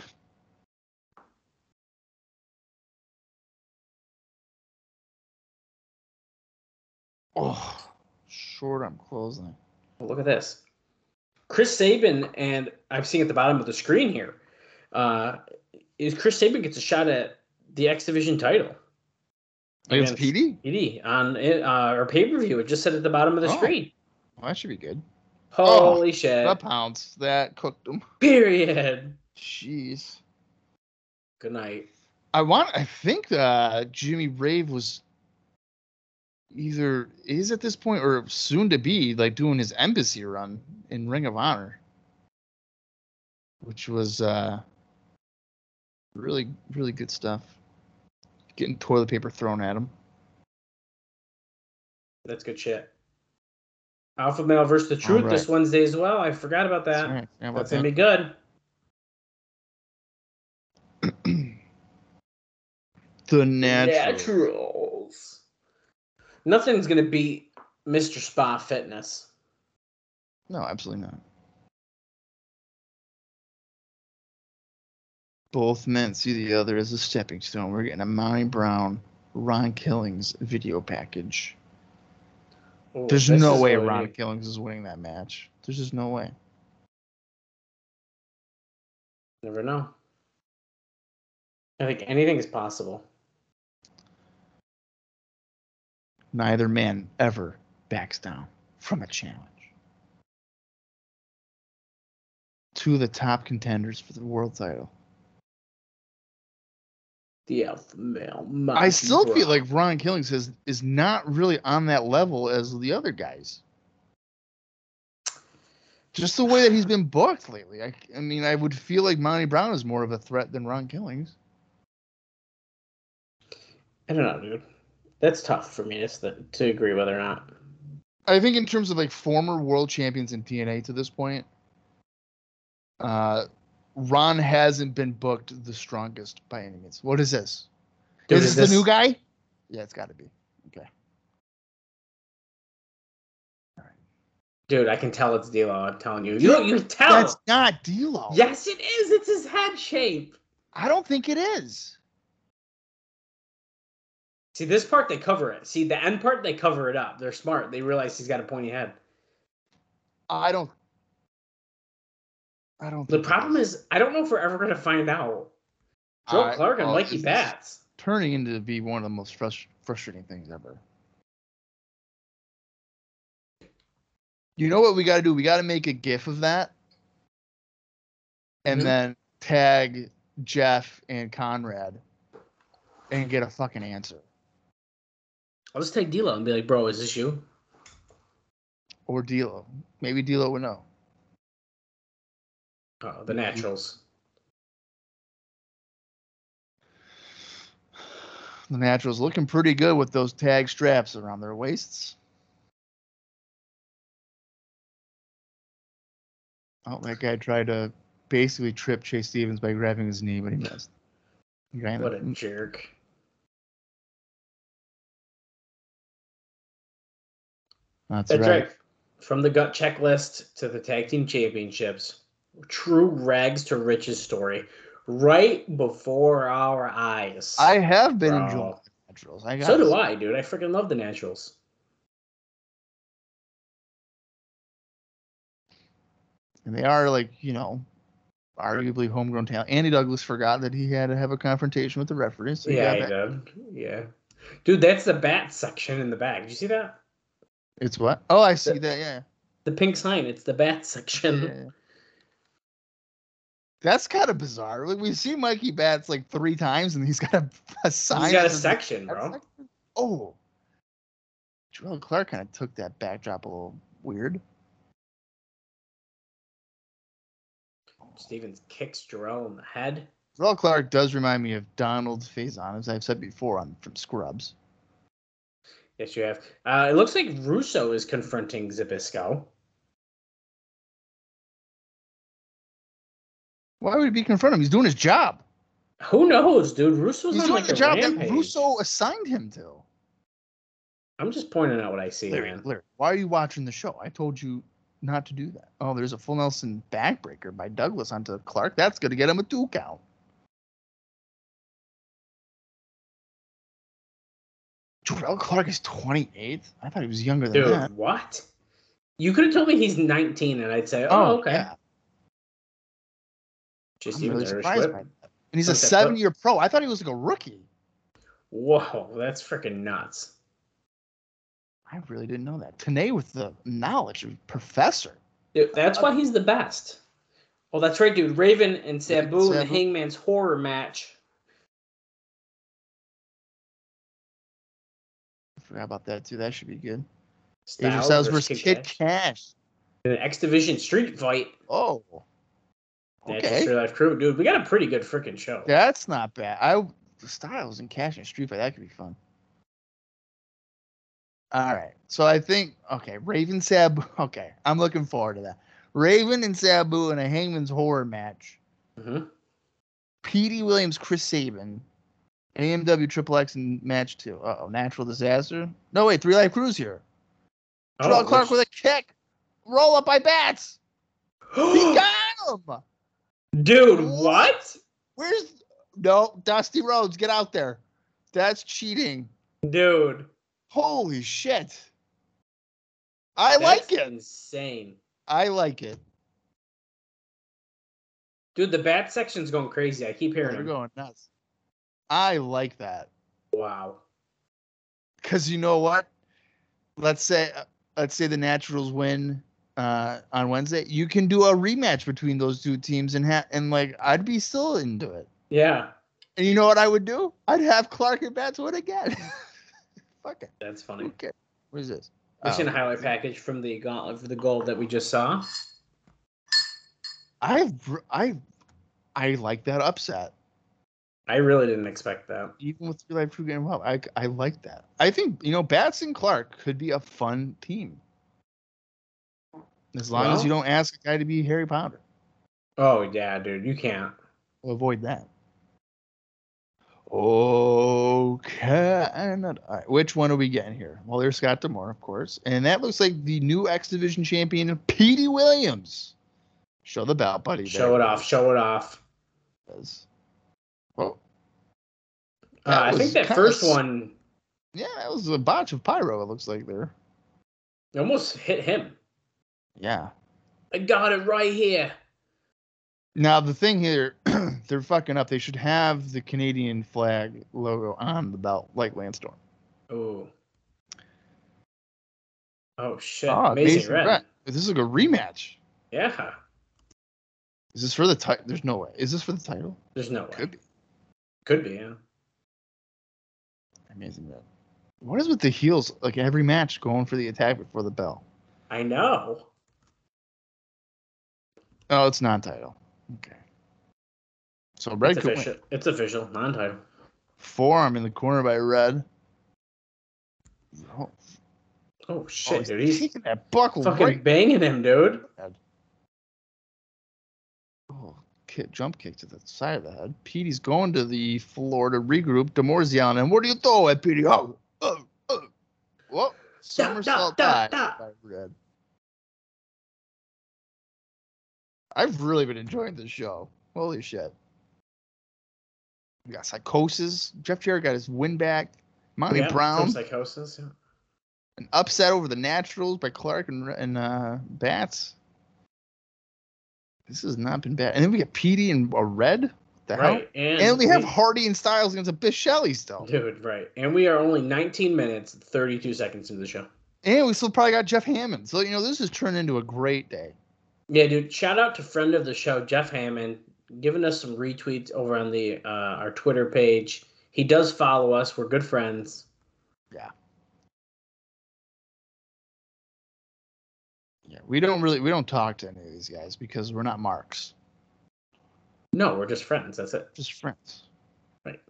Oh, short arm closing. Look at this. Chris Sabin, and I'm seeing at the bottom of the screen here, uh, is Chris Sabin gets a shot at the X Division title. Against Petey? PD on uh, our pay per view. It just said at the bottom of the Oh. screen. Well, that should be good. Holy shit. The pounds that cooked them. Period. Jeez. Good night. I want. I think uh, Jimmy Rave was either is at this point or soon to be like doing his embassy run in Ring of Honor, which was uh, really really good stuff. Getting toilet paper thrown at him. That's good shit. Alpha Male versus the Truth All this. Wednesday as well. I forgot about that. That's right. About That's gonna be good. <clears throat> the natural. Naturals. Nothing's gonna beat Mr. Spa Fitness. No, absolutely not. Both men see the other as a stepping stone. We're getting a Monty Brown, Ron Killings video package. Ooh, There's no way Ron Killings is winning that match. There's just no way. Never know. I think anything is possible. Neither man ever backs down from a challenge. two of the top contenders for the world title. The alpha male. I still feel like Ron Killings is is not really on that level as the other guys. Just the way that he's been booked lately. I, I mean, I would feel like Monty Brown is more of a threat than Ron Killings. I don't know, dude. That's tough for me to, st- to agree whether or not. I think in terms of like former world champions in TNA to this point, uh, Ron hasn't been booked the strongest by any means. What is this? Dude, is is this, this- the new guy? Yeah, it's got to be. Okay. Dude, I can tell it's D'Lo. I'm telling you. You you tell. That's not D'Lo. Yes, it is. It's his head shape. I don't think it is. See, this part they cover it. See, the end part they cover it up. They're smart. They realize he's got a pointy head. I don't. I don't. The problem is, I don't know if we're ever gonna find out. Joe I- Clark and oh, Mikey this is Bats. turning into be one of the most frus- frustrating things ever. You know what we got to do? We got to make a GIF of that, and Mhm. then tag Jeff and Conrad, and get a fucking answer. I'll just take D'Lo and be like, "Bro, is this you?" Or D'Lo. Maybe D'Lo would know. Oh, the Naturals. The Naturals looking pretty good with those tag straps around their waists. Oh, that guy tried to basically trip Chase Stevens by grabbing his knee, but he missed. In What a jerk. That's, That's right. right. From the gut checklist to the tag team championships, true rags to riches story, right before our eyes. I have been Bro. enjoying the Naturals. I got so do I, dude. I freaking love the Naturals. And they are like, you know, arguably homegrown talent. Andy Douglas forgot that he had to have a confrontation with the referee. So yeah, he did. Yeah, dude, that's the bat section in the back. Did you see that? It's what? Oh, I see that. Yeah. The pink sign. It's the bat section. Yeah. That's kind of bizarre. Like we've seen Mikey Bats like three times, and he's got a, a sign. He's got a section, bro. section? Oh, Jerrelle Clark kind of took that backdrop a little weird. Stevens kicks Jerrelle in the head. Jerrelle Clark does remind me of Donald Faison, as I've said before on from Scrubs. Yes, you have. Uh, it looks like Russo is confronting Zbyszko. Why would he be confronting him? He's doing his job. Who knows, dude? Russo's He's on doing like the a job rampage. that Russo assigned him to. I'm just pointing out what I see, Larry, man. Larry, why are you watching the show? I told you not to do that. Oh, there's a full Nelson backbreaker by Douglas onto Clark. That's going to get him a two count. Jerrelle Clark is 28. I thought he was younger than Dude, that. what? You could have told me he's 19, and I'd say, "Oh, oh okay." yeah. Just I'm really surprised. And he's a seven year pro. I thought he was like a rookie. Whoa, that's freaking nuts. I really didn't know that. Tanay with the knowledge of professor. Dude, that's why he's the best. Oh, that's right, dude. Raven and Sabu in the Hangman's horror match. I forgot about that too. That should be good. Styles Styles versus versus Kid Cash. Cash. In an X Division street fight. Oh. That's Okay. 3Live Kru. Dude, we got a pretty good freaking show. That's not bad. I Styles and Cash and Street Fight. That could be fun. All right. So I think okay, Raven Sabu. <laughs> Okay, I'm looking forward to that. Raven and Sabu in a Hangman's horror match. hmm Petey Williams, Chris Sabin, AMW Triple X in match two. Oh, natural disaster. No wait, 3Live Kru's here. Jerrelle Oh, Clark with a kick. Roll up by bats. <gasps> He got him. Dude, What? Where's no Dusty Rhodes? Get out there. That's cheating. Dude. Holy shit. I like it. Insane. I like it. Dude, the bat section's going crazy. I keep hearing They're going nuts. I like that. Wow. Cause you know what? Let's say uh, let's say the Naturals win uh, on Wednesday, you can do a rematch between those two teams and ha- and like I'd be still into it. Yeah, And you know what I would do? I'd have Clark and Bats win again. <laughs> Fuck it. that's funny. Okay. What is this? We've Oh. seen a highlight package from the gauntlet for the goal that we just saw. I I I like that upset. I really didn't expect that. Even with real life true game well, I I like that. I think you know Bats and Clark could be a fun team. As long as you don't ask a guy to be Harry Potter. Oh yeah, dude, you can't. We'll avoid that. Okay. And all right, which one are we getting here? Well, there's Scott D'Amore, of course. And that looks like the new X Division champion, Petey Williams. Show the belt, buddy. Show it off. Show it off. off. Oh, Uh, I think that kinda first one yeah, that was a botch of pyro, it looks like there. It almost hit him. Yeah. I got it right here. Now, the thing here, <clears throat> they're fucking up. They should have the Canadian flag logo on the belt, like Lance Storm. Oh. Oh shit! Oh, Amazing, Amazing red. Red. This is like a rematch. Yeah. Is this for the title? There's no way. Is this for the title? There's no way. Could be. Could be. Yeah. Amazing Red. What is with the heels? Like every match going for the attack before the bell. I know. Oh, it's non-title. Okay. So Red It's official. It's official. Non-title. Forearm in the corner by Red. Oh, Oh oh, shit, he's dude! He's taking that buckle fucking right. banging him, dude. Oh, kick, jump kick to the side of the head. Petey's going to the floor to regroup. D'Amore's yelling, and what do you throw at Petey? Oh, oh, oh. Whoa. Somersault da, dive da. by Red. I've really been enjoying this show. Holy shit. We got psychosis. Jeff Jarrett got his win back. Monty Yeah, Brown, Psychosis. yeah. an upset over the Naturals by Clark and, and uh, Bats. This has not been bad. And then we get Petey and a red. The? Right, and, And we have we- Hardy and Styles against a Shelley still. dude. Right, and we are only 19 minutes, 32 seconds into the show. And we still probably got Jeff Hammond. So, you know, this has turned into a great day. Yeah, dude. Shout out to friend of the show, Jeff Hammond, giving us some retweets over on the uh, our Twitter page. He does follow us. We're good friends. Yeah, we don't really we don't talk to any of these guys because we're not marks, No, we're just friends. That's it. just friends. Right.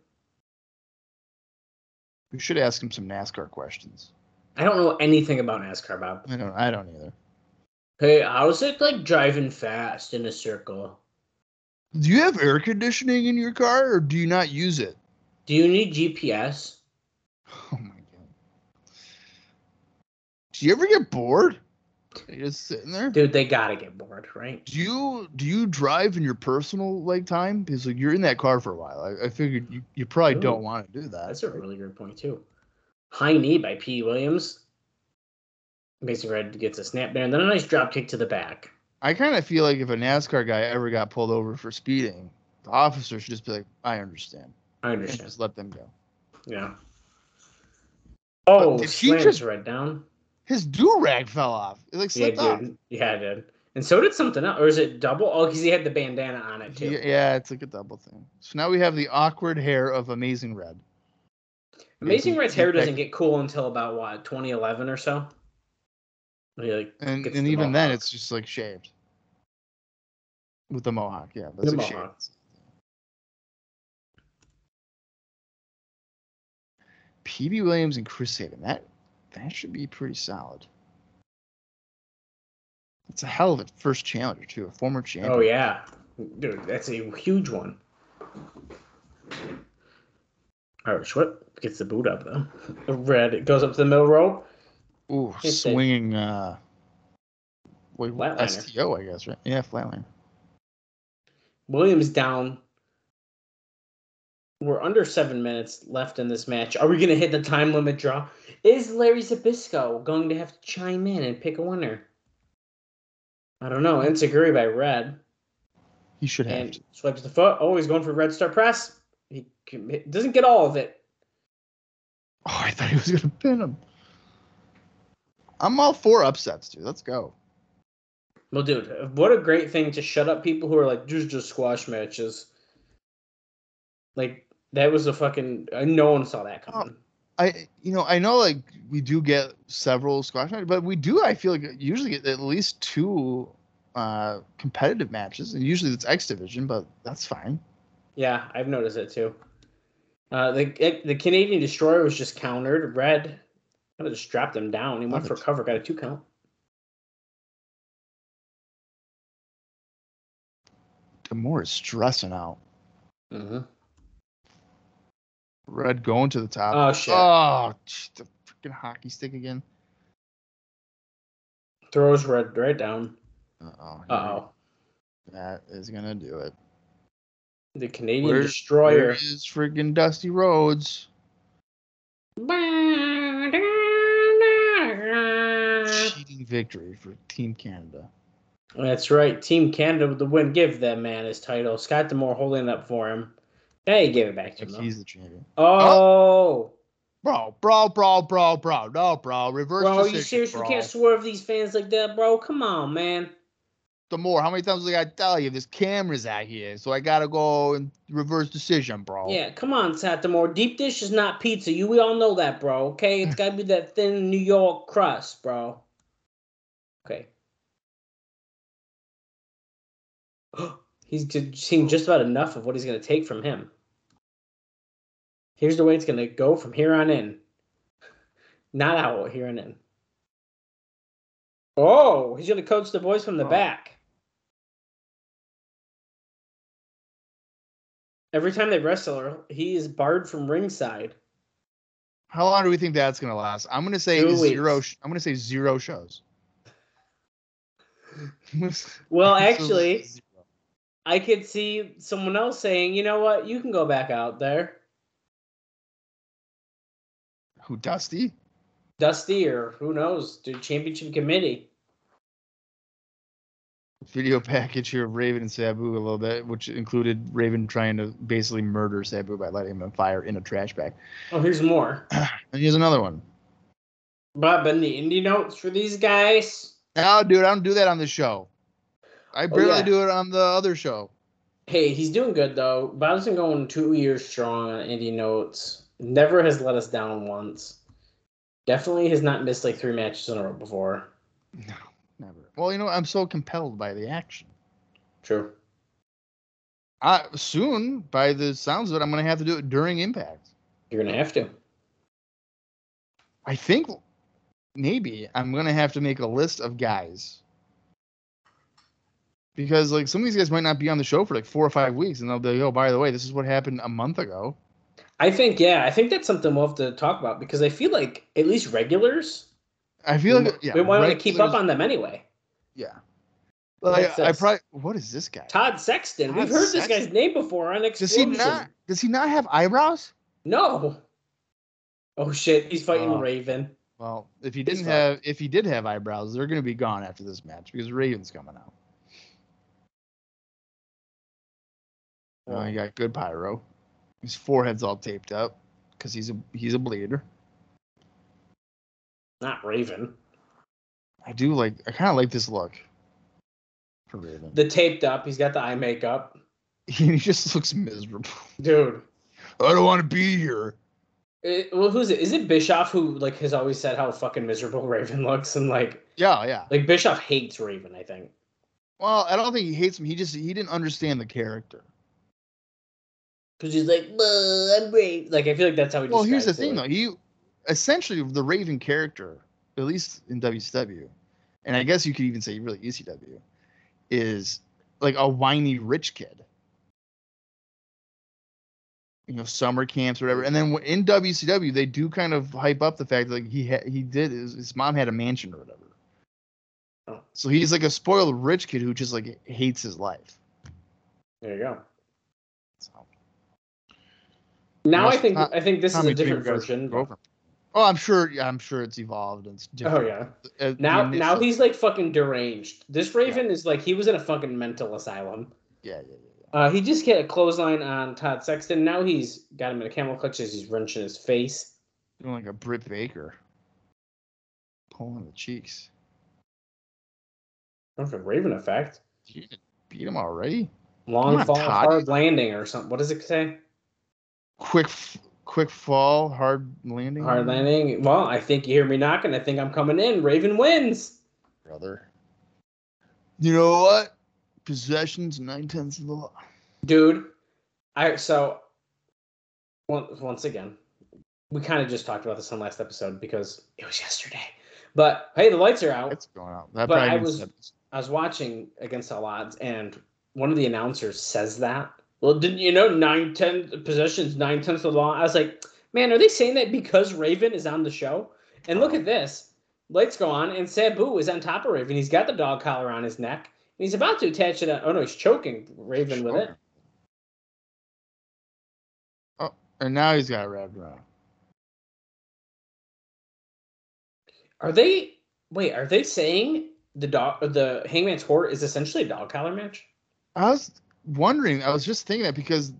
We should ask him some NASCAR questions. I don't know anything about NASCAR, Bob. I don't I don't either. Hey, how's it like driving fast in a circle? Do you have air conditioning in your car or do you not use it? Do you need GPS? Oh my god. Do you ever get bored? You're just sitting there. Dude, they gotta get bored, right? Do you do you drive in your personal like time? Because like you're in that car for a while. I, I figured you, you probably Ooh. don't want to do that. That's a really good point too. High knee by P. Williams. Amazing Red gets a snap there, and then a nice drop kick to the back. I kind of feel like if a NASCAR guy ever got pulled over for speeding, the officer should just be like, "I understand," I and understand. just let them go. Yeah. Oh, did he just- Red down. His do rag fell off. It like Yeah, slipped off. dude. Yeah, it did. And so did something else. Or is it double? Oh, because he had the bandana on it too. Yeah, yeah, it's like a double thing. So now we have the awkward hair of Amazing Red. Amazing Red's hair doesn't get cool until about what 2011 or so. He, like, And and the even then, it's just like shaved with the mohawk. Yeah, that's The like mohawk. shaved. Petey Williams and Chris Sabin. That that should be pretty solid. It's a hell of a first challenger too, a former champion. Oh yeah, dude, that's a huge one. Irish whip gets the boot up though. Red it goes up to the middle rope. Ooh, swinging. Uh, wait, Flatliner. STO, I guess, right? Yeah, flatline. Williams down. We're under seven minutes left in this match. Are we gonna hit the time limit draw? Is Larry Zbyszko going to have to chime in and pick a winner? I don't know. Enzuigiri by Red. He should have. and to. swipes the foot. Oh, he's going for Red Star Press. He doesn't get all of it. Oh, I thought he was gonna pin him. I'm all for upsets, dude. Let's go. Well, dude, what a great thing to shut up people who are like, "These just squash matches." Like that was a fucking. uh, No one saw that coming. I you know I know like we do get several squash matches, but we do I feel like usually get at least two uh competitive matches, and usually it's X division, but that's fine. Yeah, I've noticed it too. Uh, the the Canadian Destroyer was just countered. Red kind of just dropped him down. He went for cover, got a two count. D'Amore is stressing out. Mm-hmm. Red going to the top. Oh shit! Oh, the freaking hockey stick again. Throws Red right down. Uh-oh. Uh oh. That is gonna do it. The Canadian Where- Destroyer. Where is freaking Dusty Rhodes? Cheating victory for Team Canada. That's right. Team Canada with the win. Give that man his title. Scott D'Amore holding it up for him. Hey, give it back to Like him. though. he's the champion. Oh, Bro, bro, bro, bro, bro. No, bro. Reverse bro, you decision, seriously bro. can't swerve these fans like that, bro? Come on, man. D'Amore, how many times do I gotta tell you? There's cameras out here, so I gotta go and reverse decision, bro. Yeah, come on, Scott D'Amore. Deep dish is not pizza. You, we all know that, bro. Okay, it's got to be that thin New York crust, bro. Okay. <gasps> he's seeing just about enough of what he's gonna take from him. Here's the way it's gonna go from here on in. <laughs> Not out here on in. Oh, he's gonna coach the boys from the Oh. back. Every time they wrestle, he is barred from ringside. How long do we think that's gonna last? I'm gonna say Two zero. weeks. I'm gonna say zero shows. Well, <laughs> actually. I could see someone else saying, "You know what? You can go back out there, who Dusty? Dusty, or who knows, the championship committee." Video package here of Raven and Sabu a little bit, which included Raven trying to basically murder Sabu by lighting him on fire in a trash bag. Oh, here's more. <clears throat> And here's another one. But and the indie notes for these guys. No, dude, I don't do that on the show. I oh, barely Oh, yeah. do it on the other show. Hey, he's doing good though. Bob's been going two years strong on indie notes. Never has let us down once. Definitely has not missed like three matches in a row before. No, never. Well, you know, I'm so compelled by the action. True. I soon, by the sounds of it, I'm gonna have to do it during Impact. You're gonna have to. I think maybe I'm gonna have to make a list of guys because like some of these guys might not be on the show for like four or five weeks, and they'll be, like, oh, by the way, this is what happened a month ago. I think yeah, I think that's something we'll have to talk about because I feel like at least regulars I feel we, like yeah, we want to keep up on them anyway. Yeah, like What's I probably what is this guy? Todd Sexton. Todd We've heard this guy's name before on Does he not? Does he not have eyebrows? No. Oh shit, he's fighting Oh. Raven. Well, if he didn't have, if he did have eyebrows, they're gonna be gone after this match because Raven's coming out. Oh, he got good pyro. His forehead's all taped up because he's a he's a bleeder. Not Raven. I do like. I kind of like this look for Raven. The taped up. He's got the eye makeup. <laughs> he just looks miserable. Dude. I don't want to be here. It, well, who's it? Is it Bischoff who like has always said how fucking miserable <laughs> Raven looks and like Yeah, yeah. like Bischoff hates Raven, I think. Well, I don't think he hates him. He just he didn't understand the character. Because he's like, "Buh, I'm Raven. Like I feel like that's how he Well, here's the thing it. though. He essentially the Raven character, at least in WCW, and I guess you could even say really ECW, is like a whiny rich kid. You know, summer camps or whatever. And then in WCW, they do kind of hype up the fact that like he ha- he did his, his mom had a mansion or whatever. Oh. So he's like a spoiled rich kid who just like hates his life. There you go. So, Now I think Tom- I think this is a different version. over. Oh, I'm sure. Yeah, I'm sure it's evolved and it's Oh yeah. Uh, Now now he's like fucking deranged. This Raven is like he was in a fucking mental asylum. yeah, yeah, yeah. Uh, he just hit a clothesline on Todd Sexton. Now he's got him in a camel clutch as he's wrenching his face. Doing like a Britt Baker. Pulling the cheeks. Don't for Raven effect. You beat him already. Long on, fall, Todd. hard landing, or something. What does it say? Quick, quick fall, hard landing. Hard landing. Well, I think you hear me knocking. I think I'm coming in. Raven wins. brother. You know what? Possessions nine tenths of the law. dude i so once, again we kind of just talked about this on last episode because it was yesterday. But hey the lights are out. It's going out. That But I was- that- i was watching against all odds and one of the announcers says that. Well didn't you know nine ten possessions nine tenths of the law? I was like man are they saying that because raven is on the show? And look at this. Lights go on and sabu is on top of raven. He's got the dog collar on his neck he's about to attach it oh no he's choking raven with it Oh, And now he's got wrapped around. Are they wait? Are they saying the dog, the Hangman's Court is essentially a dog collar match? I was wondering. I was just thinking that because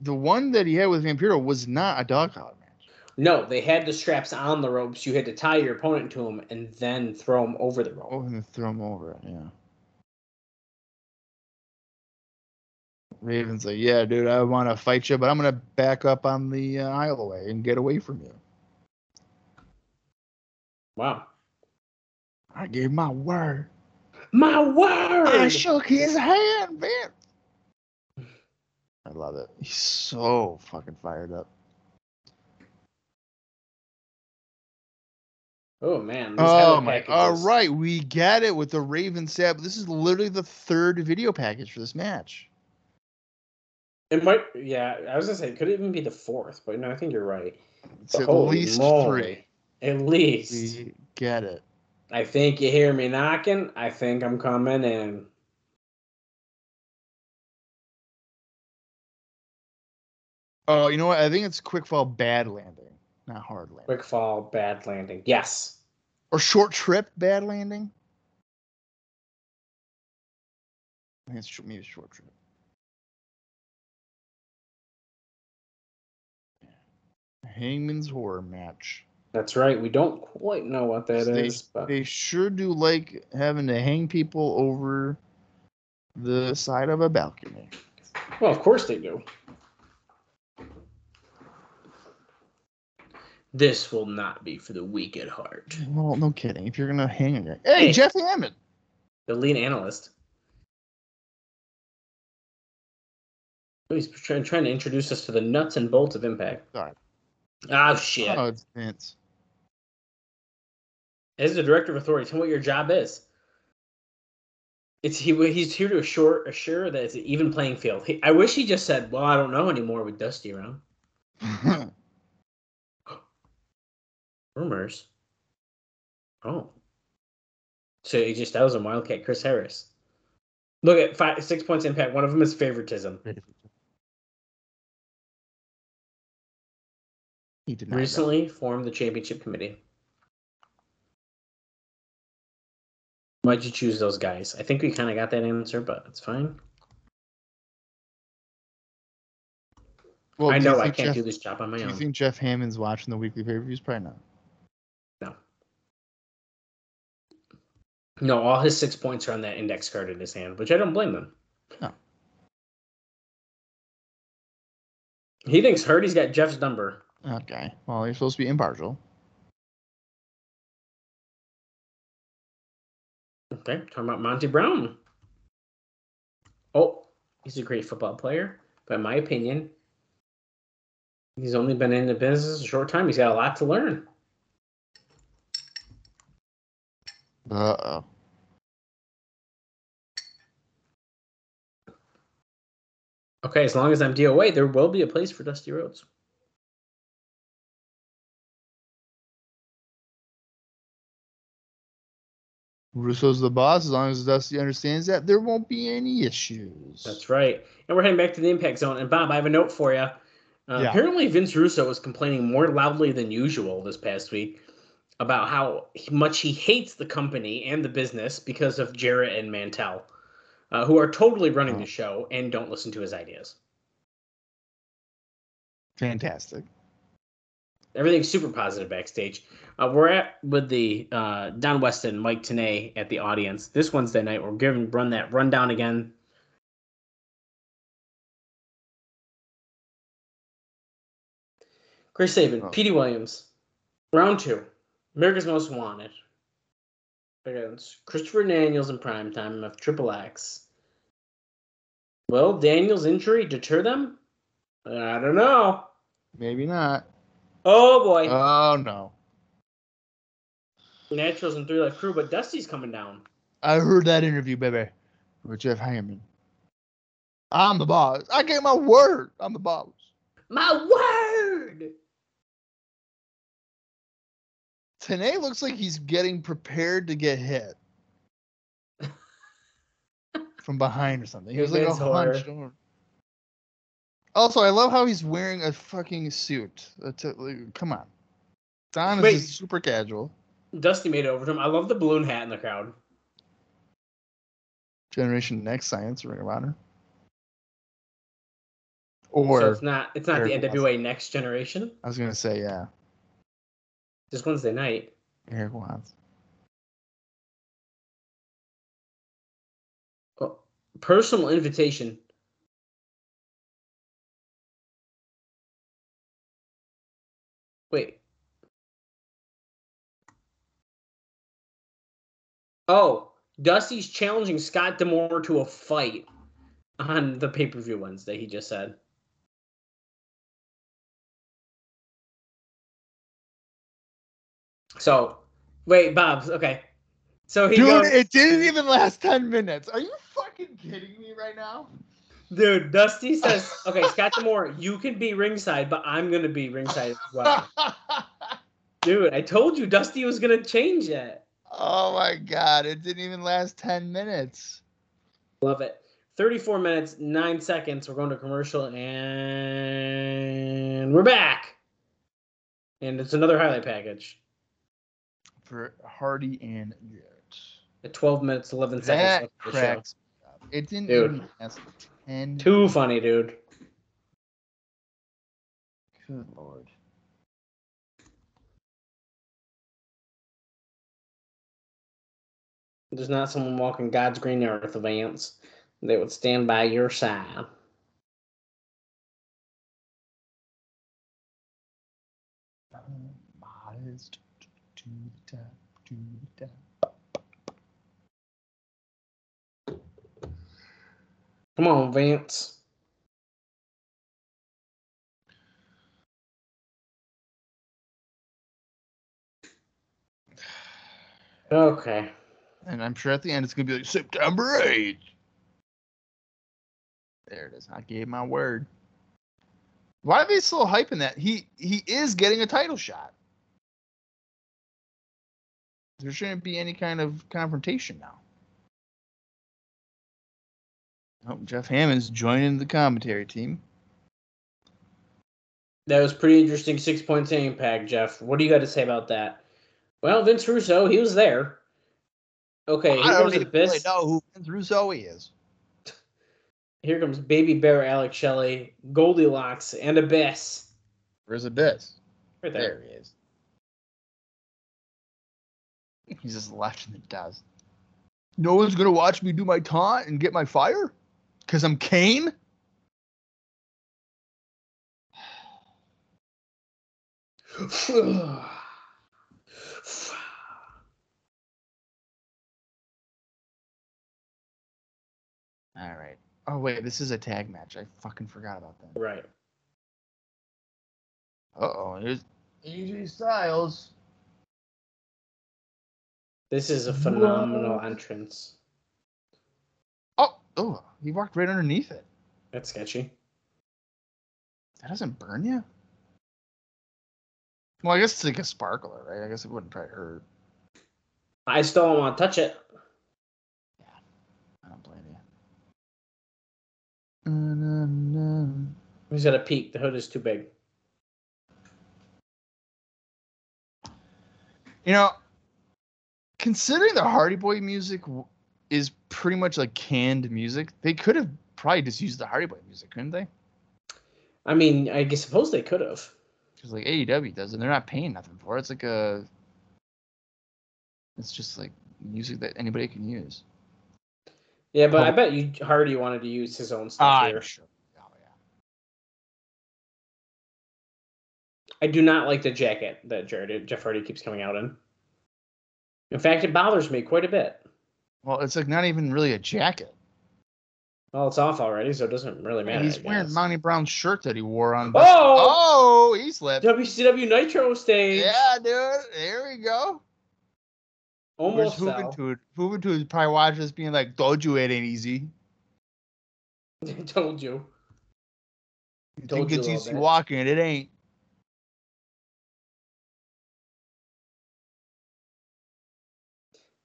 the one that he had with Vampiro was not a dog collar match. No, they had the straps on the ropes. You had to tie your opponent to them and then throw them over the rope. Oh, and then throw him over. Yeah. Raven's like, yeah, dude, I want to fight you, but I'm gonna back up on the uh, aisleway and get away from you. Wow, I gave my word. my word! I shook his hand, man. I love it. He's so fucking fired up. oh man! Oh my! All packages. right, we get it with the Raven Sab. This is literally the third video package for this match. It might. Yeah, I was gonna say it could even be the fourth, but no, I think you're right. It's at least moly. three. At least. We get it. I think you hear me knocking. I think I'm coming in. Oh, you know what? I think it's quick fall bad landing, not hard landing. Quick fall, bad landing. Yes. Or short trip bad landing. I think it's maybe short trip. Hangman's horror match. That's right. We don't quite know what that is, they, but they sure do like having to hang people over the side of a balcony. well, of course they do. This will not be for the weak at heart. Well, no kidding. If you're gonna hang a guy, hey, Hey. Jeff Hammond. The lead analyst. He's trying, trying to introduce us to the nuts and bolts of Impact. Sorry. Oh shit! Oh, it's Vince. As the director of authority, tell me what your job is. It's he. He's here to assure assure that it's an even playing field. He, I wish he just said, "Well, I don't know anymore." With Dusty around, <laughs> rumors. Oh, so he just that was a Wildcat, Chris Harris. Look at five, six points impact. One of them is favoritism. <laughs> he did not. Recently formed the championship committee. Why'd you choose those guys? I think we kind of got that answer, but it's fine. Well, I know I can't Jeff, do this job on my Do you own. think Jeff Hammond's watching the weekly pay per views? Probably not. No. No, all his six points are on that index card in his hand, which I don't blame him. No. He thinks Hardy's got Jeff's number. Okay. Well, you're supposed to be impartial. Okay, talking about Monty Brown. Oh, he's a great football player, but in my opinion, he's only been in the business a short time. He's got a lot to learn. Uh oh. Okay, as long as I'm DOA, there will be a place for Dusty Rhodes. Russo's the boss. As long as Dusty understands that, there won't be any issues. That's right. And we're heading back to the impact zone. And Bob, I have a note for you. Uh, Yeah. Apparently, Vince Russo was complaining more loudly than usual this past week about how much he hates the company and the business because of Jarrett and Mantell, uh, who are totally running Oh. the show and don't listen to his ideas. Fantastic. Everything's super positive backstage. Uh, we're at with the uh, Don Weston, Mike Tenay at the audience this Wednesday night. We're giving run that rundown again. Chris Sabin, Oh. Petey Williams, round two, America's Most Wanted against Christopher Daniels in prime time of Triple X. Will Daniels' injury deter them? I don't know. Maybe not. Oh boy. Oh no. Naturals and 3Live Kru, but Dusty's coming down. I heard that interview, baby, with Jeff Hammond. I'm the boss. I gave my word. I'm the boss. My word! Tenay looks like he's getting prepared to get hit <laughs> from behind or something. He was like a hunched over. Also, I love how he's wearing a fucking suit. That's it, like, come on. Don is Wait. just super casual. Dusty made it over to him. I love the balloon hat in the crowd. Generation Next Science Ring of Honor. so Or it's not it's not the NWA Next Generation. I was gonna say, yeah, This Wednesday night. Erik Watts. Oh, personal invitation. Wait. Oh, Dusty's challenging Scott D'Amore to a fight on the pay per view Wednesday. He just said. So, wait, Bob's okay. So he Dude, goes, it didn't even last ten minutes. Are you fucking kidding me right now? Dude, Dusty says, okay, Scott D'Amore, you can be ringside, but I'm gonna be ringside as well. <laughs> Dude, I told you Dusty was gonna change it. oh my god, it didn't even last ten minutes. Love it. 34 minutes, 9 seconds. We're going to commercial and we're back. And it's another highlight package For Hardy and Jarrett. at 12 minutes, 11 That seconds. left of the show. cracks. It didn't Dude. even last ten. Too funny, dude. Good lord. There's not someone walking God's green earth of ants. They would stand by your side. Modest to the top, to the top. Come on, Vance. Okay. And I'm sure at the end it's gonna be like September 8th. There it is. I gave my word. Why are they still hyping that? He he is getting a title shot. There shouldn't be any kind of confrontation now. Oh, Jeff Hammond's joining the commentary team. That was pretty interesting. Six points in impact, Jeff. What do you got to say about that? Well, Vince Russo, he was there. Okay, here I don't comes even Abyss. really know who Vince Russo is. Here comes Baby Bear, Alex Shelley, Goldilocks, and Abyss. Where's Abyss? Right there. There he is. <laughs> He's just left in the dust. No one's gonna watch me do my taunt and get my fire? Cause I'm Kane? <sighs> Alright. Oh wait, this is a tag match. I fucking forgot about that. right. Uh oh, here's AJ Styles. This is a phenomenal entrance. Oh, he walked right underneath it. That's sketchy. That doesn't burn you? Well, I guess it's like a sparkler, right? I guess it wouldn't probably hurt. I still don't want to touch it. Yeah, I don't blame you. Na-na-na. He's got a peak. The hood is too big. You know, considering the Hardy Boy music is pretty much like canned music, they could have probably just used the Hardy Boy music, couldn't they? I mean, I guess suppose they could have. Because like AEW does, and they're not paying nothing for it. It's like a. It's just like music that anybody can use. Yeah, but I Oh. bet you Hardy wanted to use his own stuff Ah, here. Sure. Oh, yeah. I do not like the jacket that Jared Jeff Hardy keeps coming out in. In fact, it bothers me quite a bit. Well, it's like not even really a jacket. Well, it's off already, so it doesn't really matter. He's I wearing. Monty Brown's shirt that he wore on. Oh! oh, he slipped. WCW Nitro stage. Yeah, dude. There we go. Where's Almost fell. Juventud? Juventud is probably watching this being like, told you it ain't easy. <laughs> Told you. You think it's easy walking, it ain't.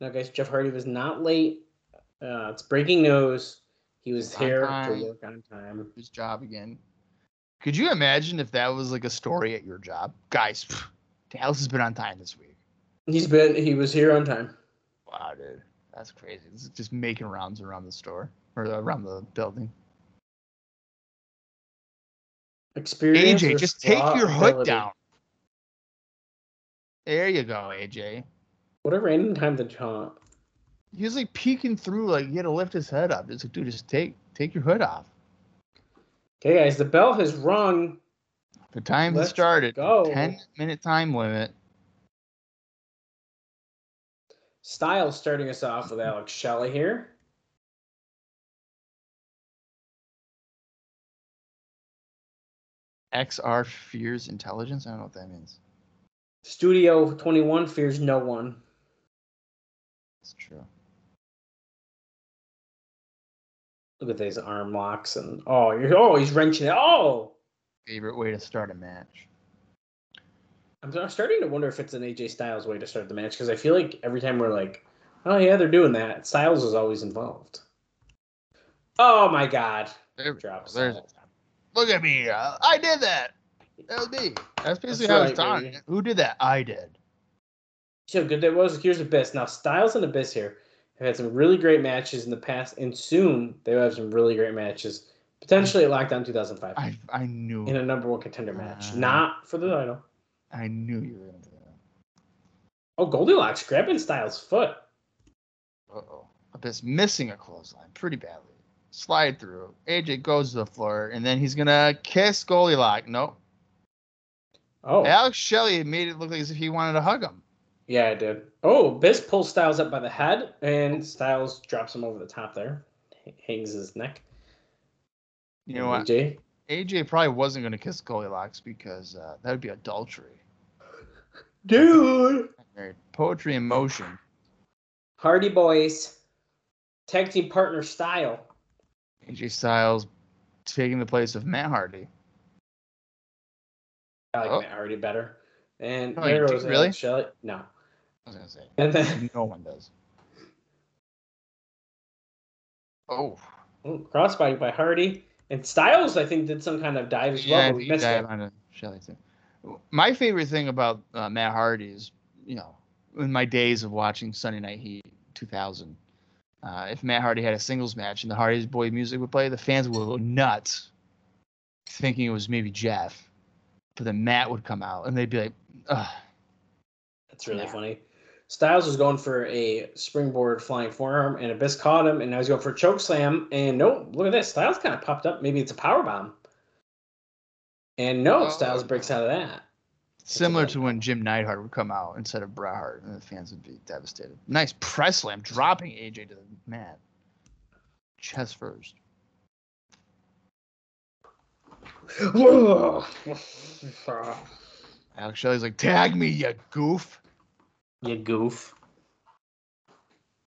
Now, guys, Jeff Hardy was not late. Uh, it's breaking news. He was On here to work on time. His job again. Could you imagine if that was like a story at your job? Guys, pff, Dallas has been on time this week. He's been. He was here on time. Wow, dude. That's crazy. This is just making rounds around the store or around the building. Experience. AJ, just take your hood ability? down. There you go, AJ. What a random time to taunt. He was like peeking through, like he had to lift his head up. It's like, dude, just take take your hood off. Okay, guys, the bell has rung. The time has Let's started. go. Ten minute time limit. Styles starting us off with Alex Shelley here. XR fears intelligence. I don't know what that means. Studio 21 fears no one. It's true. Look at these arm locks and oh, you're oh, he's wrenching it. Oh, Favorite way to start a match. I'm I'm starting to wonder if it's an AJ Styles way to start the match because I feel like every time we're like, oh yeah, they're doing that. Styles is always involved. Oh my God! There we Drop go. There's-. Look at me. uh, I did that. That was me. That's basically That's how right, it's done. Who did that? I did. How good that was. Here's Abyss. Now Styles and Abyss here have had some really great matches in the past, and soon they will have some really great matches. Potentially at Lockdown 2005 I I knew. in a number one contender match, Uh, not for the title. I knew you were gonna do that. Oh, Goldilocks grabbing Styles' foot. Uh oh. Abyss missing a clothesline pretty badly. Slide through. AJ goes to the floor, and then he's gonna kiss Goldilocks. Nope. Oh, Alex Shelley made it look like as if he wanted to hug him. Yeah, I did. Oh, Abyss pulls Styles up by the head, and Styles drops him over the top there, H- hangs his neck. You know what? AJ. AJ probably wasn't gonna kiss Goldilocks because uh, that would be adultery. Dude. Poetry in motion. Hardy Boys, tag team partner style. AJ Styles taking the place of Matt Hardy. I like Oh. Matt Hardy better. And Oh, you there do? goes Really? Shelley. No. I was gonna say. And then <laughs> No one does. Oh. oh, crossbody by Hardy. And Styles, I think, did some kind of dive as well, Yeah, but we missed it. on a Shelley too. My favorite thing about uh, Matt Hardy is, you know, in my days of watching Sunday Night Heat 2000, uh, if Matt Hardy had a singles match and the Hardy's Boy music would play, the fans would go nuts, thinking it was maybe Jeff. But then Matt would come out and they'd be like, Ugh. That's really Yeah. funny. Styles was going for a springboard flying forearm, and Abyss caught him, and now he's going for a choke slam. And no, look at this. Styles kind of popped up. Maybe it's a power bomb. And no, Oh. Styles breaks out of that. similar to when Jim Neidhart would come out instead of Bret Hart, and the fans would be devastated. Nice press slam, dropping AJ to the mat. Chest first. <laughs> Alex Shelley's like, tag me, you goof. You goof.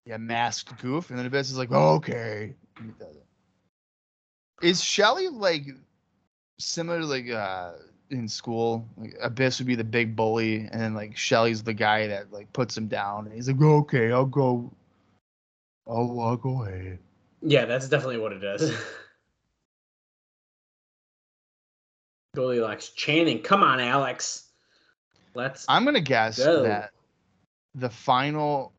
Yeah, masked goof. And then Abyss is like, okay. And he does it. Is Shelley like similar to like uh in school? Like Abyss would be the big bully, and then like Shelley's the guy that like puts him down. And he's like, okay, I'll go. I'll walk away. Yeah, that's definitely what it is. <laughs> Goldilocks chanting, "Come on, Alex, let's." I'm gonna guess Go. that the final,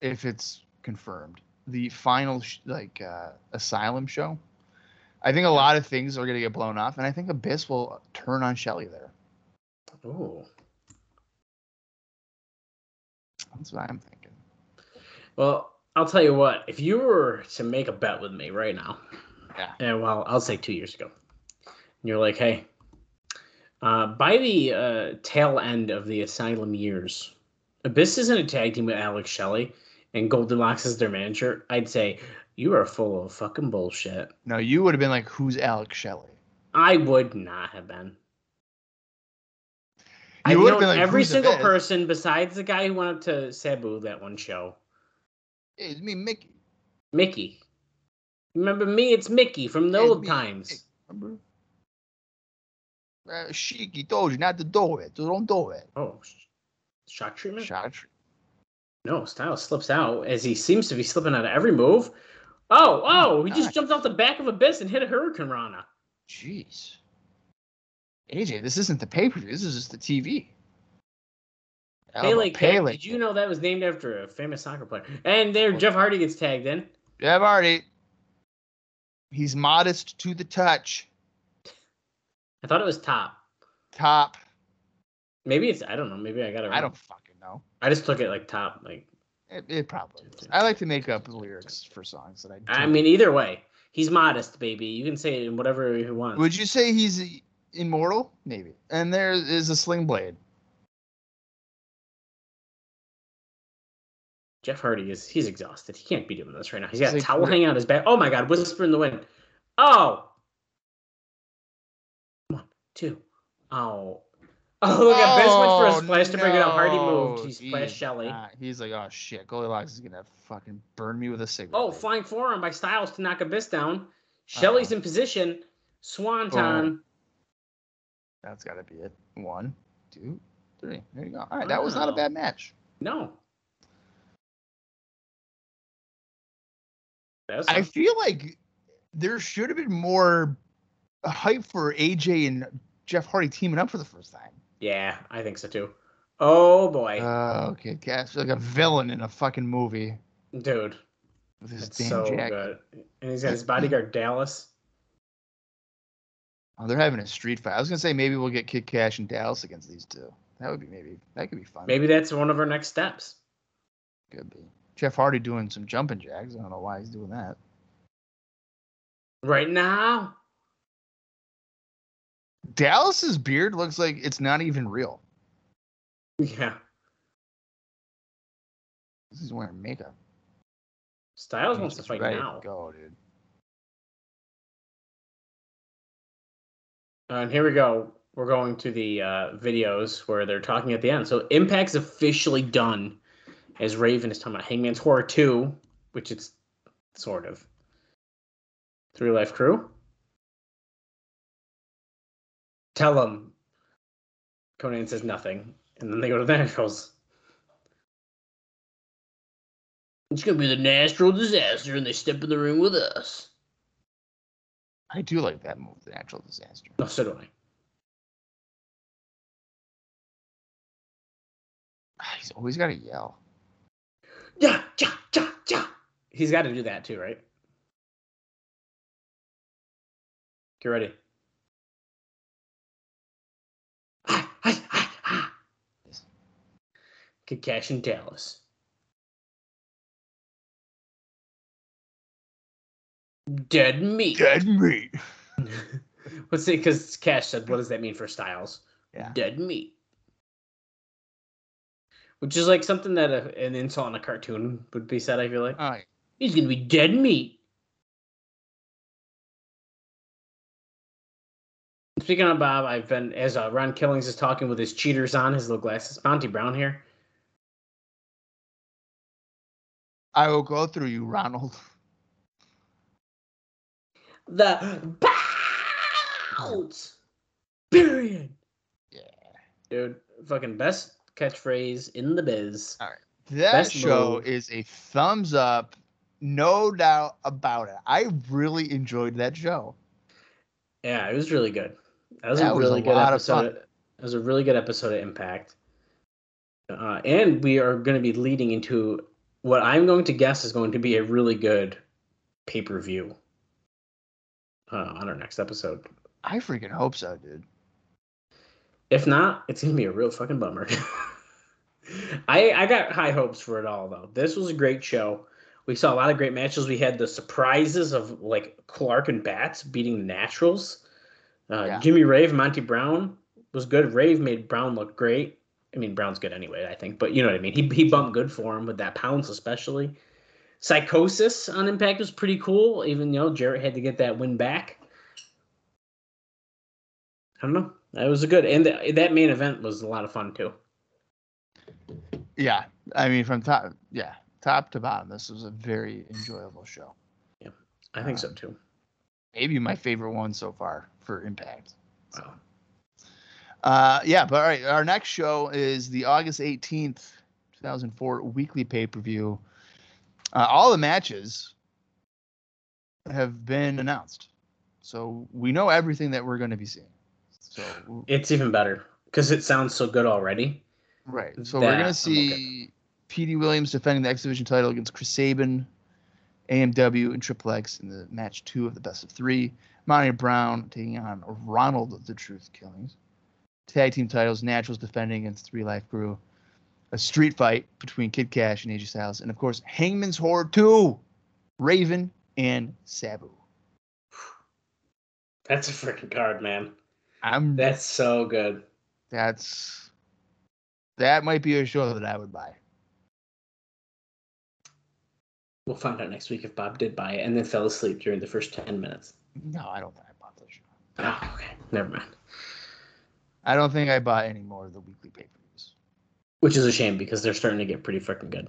if it's confirmed, the final sh- like uh, asylum show. I think a lot of things are gonna get blown off, and I think Abyss will turn on Shelley there. Oh. That's what I'm thinking. Well, I'll tell you what. If you were to make a bet with me right now, Yeah. and well, I'll say two years ago, and you're like, hey, uh, by the uh, tail end of the Asylum years, Abyss isn't a tag team with Alex Shelley, and Goldilocks is their manager. I'd say you are full of fucking bullshit. No, you would have been like, "Who's Alex Shelley?" I would not have been. You would've been like, every single person besides the guy who went up to Sabu that one show. It's me, Mickey. Mickey. Remember me? It's Mickey from the it's old me, times. Mickey. Remember? Uh, Shiki told you not to do it, so don't do it. Oh, sh- shot treatment? Shot. tr- No, Styles slips out as he seems to be slipping out of every move. Oh, oh, oh he just jumped off the back of Abyss and hit a Hurricanrana. Jeez. AJ, this isn't the pay per view. This is just the TV. Oh, Pele, Cat, Pele. did you know that was named after a famous soccer player? And there, Jeff Hardy gets tagged in. Jeff Hardy. He's modest to the touch. I thought it was top. Top. Maybe it's, I don't know. Maybe I got it wrong. I don't fucking know. I just took it like top. Like, It, it probably is. I like to make up lyrics for songs that I. I mean, either way, he's modest, baby. You can say it in whatever you want. would you say he's immortal? Maybe. And there is a sling blade. Jeff Hardy is he's exhausted. He can't be doing this right now. He's got a He's like- towel hanging out his back. Oh my god, whisper in the wind. Oh. One, two. Oh. <laughs> Oh, look at Biz went for a Oh, splash to bring it up. Hardy no, moved. He splashed Shelley. not. He's like, oh shit, Goldilocks is gonna fucking burn me with a cigarette. Oh, flying forearm by Styles to knock Abyss down. Oh. Shelley's Uh-oh. in position. Swanton. Oh. That's gotta be it. One, two, three. There you go. All right, that was not a bad match. No. That's I feel like there should have been more hype for AJ and Jeff Hardy teaming up for the first time. Yeah, I think so too. Oh boy, Uh, okay, guys, like a villain in a fucking movie dude, with his damn so jacket. good. And he's got his bodyguard <clears throat> Dallas. Oh, they're having a street fight. I was gonna say maybe we'll get Kid Cash and Dallas against these two. That would be maybe that could be fun. Maybe that's one of our next steps. could be. Jeff Hardy doing some jumping jacks. I don't know why he's doing that. Right now, Dallas's beard looks like it's not even real. yeah. He's wearing makeup. Styles wants to fight ready now. Go, dude. And here we go. We're going to the uh, videos where they're talking at the end. So Impact's officially done, as Raven is talking about Hangman's Horror 2, which it's sort of. Three Life Crew. Tell them. Konnan says nothing. And then they go to the <laughs> goes. It's going to be the natural disaster, and they step in the ring with us. I do like that move, the natural disaster. No, so do I. Ah, He's always got to yell. Yeah, ja, ja, ja. He's got to do that too, right? Get ready. In Dallas. Dead meat. Dead meat. <laughs> Let's see, because Cash said, "What does that mean for Styles?" Yeah. Dead meat. Which is like something that a, an insult in a cartoon would be said. I feel like All right. he's gonna be dead meat. Speaking of Bob, I've been as uh, Ron Killings is talking with his cheaters on his little glasses. Bounty Brown here. I will go through you, Ronald. The bounce. Period. Yeah. Dude, fucking best catchphrase in the biz. All right, That Best show move. is a thumbs up, no doubt about it. I really enjoyed that show. Yeah, it was really good. That was That a was a really good episode. Of, it was a really good episode of Impact. Uh, and we are going to be leading into what I'm going to guess is going to be a really good pay per view uh, on our next episode. I freaking hope so, dude. If not, it's gonna be a real fucking bummer. <laughs> I I got high hopes for it all though. This was a great show. We saw a lot of great matches. We had the surprises of like Clark and Bats beating the Naturals. Uh, Yeah. Jimmy Rave, Monty Brown was good. Rave made Brown look great. I mean, Brown's good anyway, I think, but you know what I mean. He he bumped good for him with that pounce, especially. Psychosis on Impact was pretty cool. Even you know Jarrett had to get that win back. I don't know. That was a good, and th- that main event was a lot of fun too. Yeah, I mean, from top, yeah, top to bottom, this was a very enjoyable show. Yeah, I think so too. Maybe my favorite one so far for Impact. Wow. Uh, yeah, but all right, our next show is the August 18th, 2004 weekly pay per view. Uh, all the matches have been announced. So we know everything that we're going to be seeing. So, It's even better because it sounds so good already. right. So we're going to see Petey Williams defending the X Division title against Chris Sabin, AMW, and Triple X in the match two of the best of three. Monty Brown taking on Ronald the Truth Killings. Tag team titles, Naturals defending against 3Live Kru. A street fight between Kid Cash and AJ Styles. And of course, Hangman's Horror 2, Raven and Sabu. That's a freaking card, man. I'm That's so good. that's that might be a show that I would buy. We'll find out next week if Bob did buy it and then fell asleep during the first ten minutes. No, I don't think I bought this show. Oh, okay, never mind. I don't think I bought any more of the weekly pay per views. Which is a shame because they're starting to get pretty freaking good.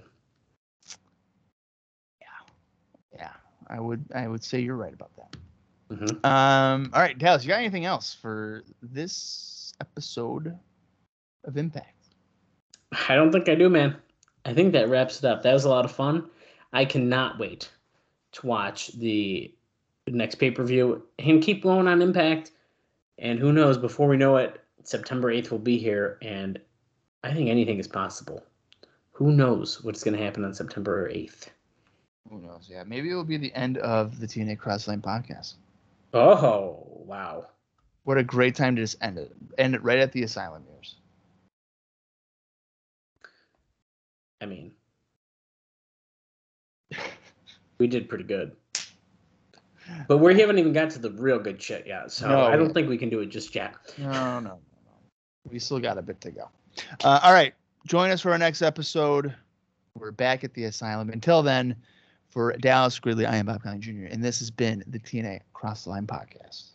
Yeah, Yeah. I would I would say you're right about that. Mm-hmm. Um, all right, Dallas, you got anything else for this episode of Impact? I don't think I do, man. I think that wraps it up. That was a lot of fun. I cannot wait to watch the next pay per view and keep going on Impact. And who knows, before we know it, September 8th will be here. And I think anything is possible. Who knows what's going to happen on September 8th? Who knows? Yeah, maybe it will be the end of the TNA Crossline podcast. Oh, wow. What a great time to just end it. End it right at the asylum years. I mean, we did pretty good. But we haven't even got to the real good shit yet. So No, I don't think we can do it just yet. No, no, no, no. We still got a bit to go. Uh, all right. Join us for our next episode. We're back at the asylum. Until then, for Dallas Gridley, I am Bob Conley Jr., and this has been the TNA Cross the Line podcast.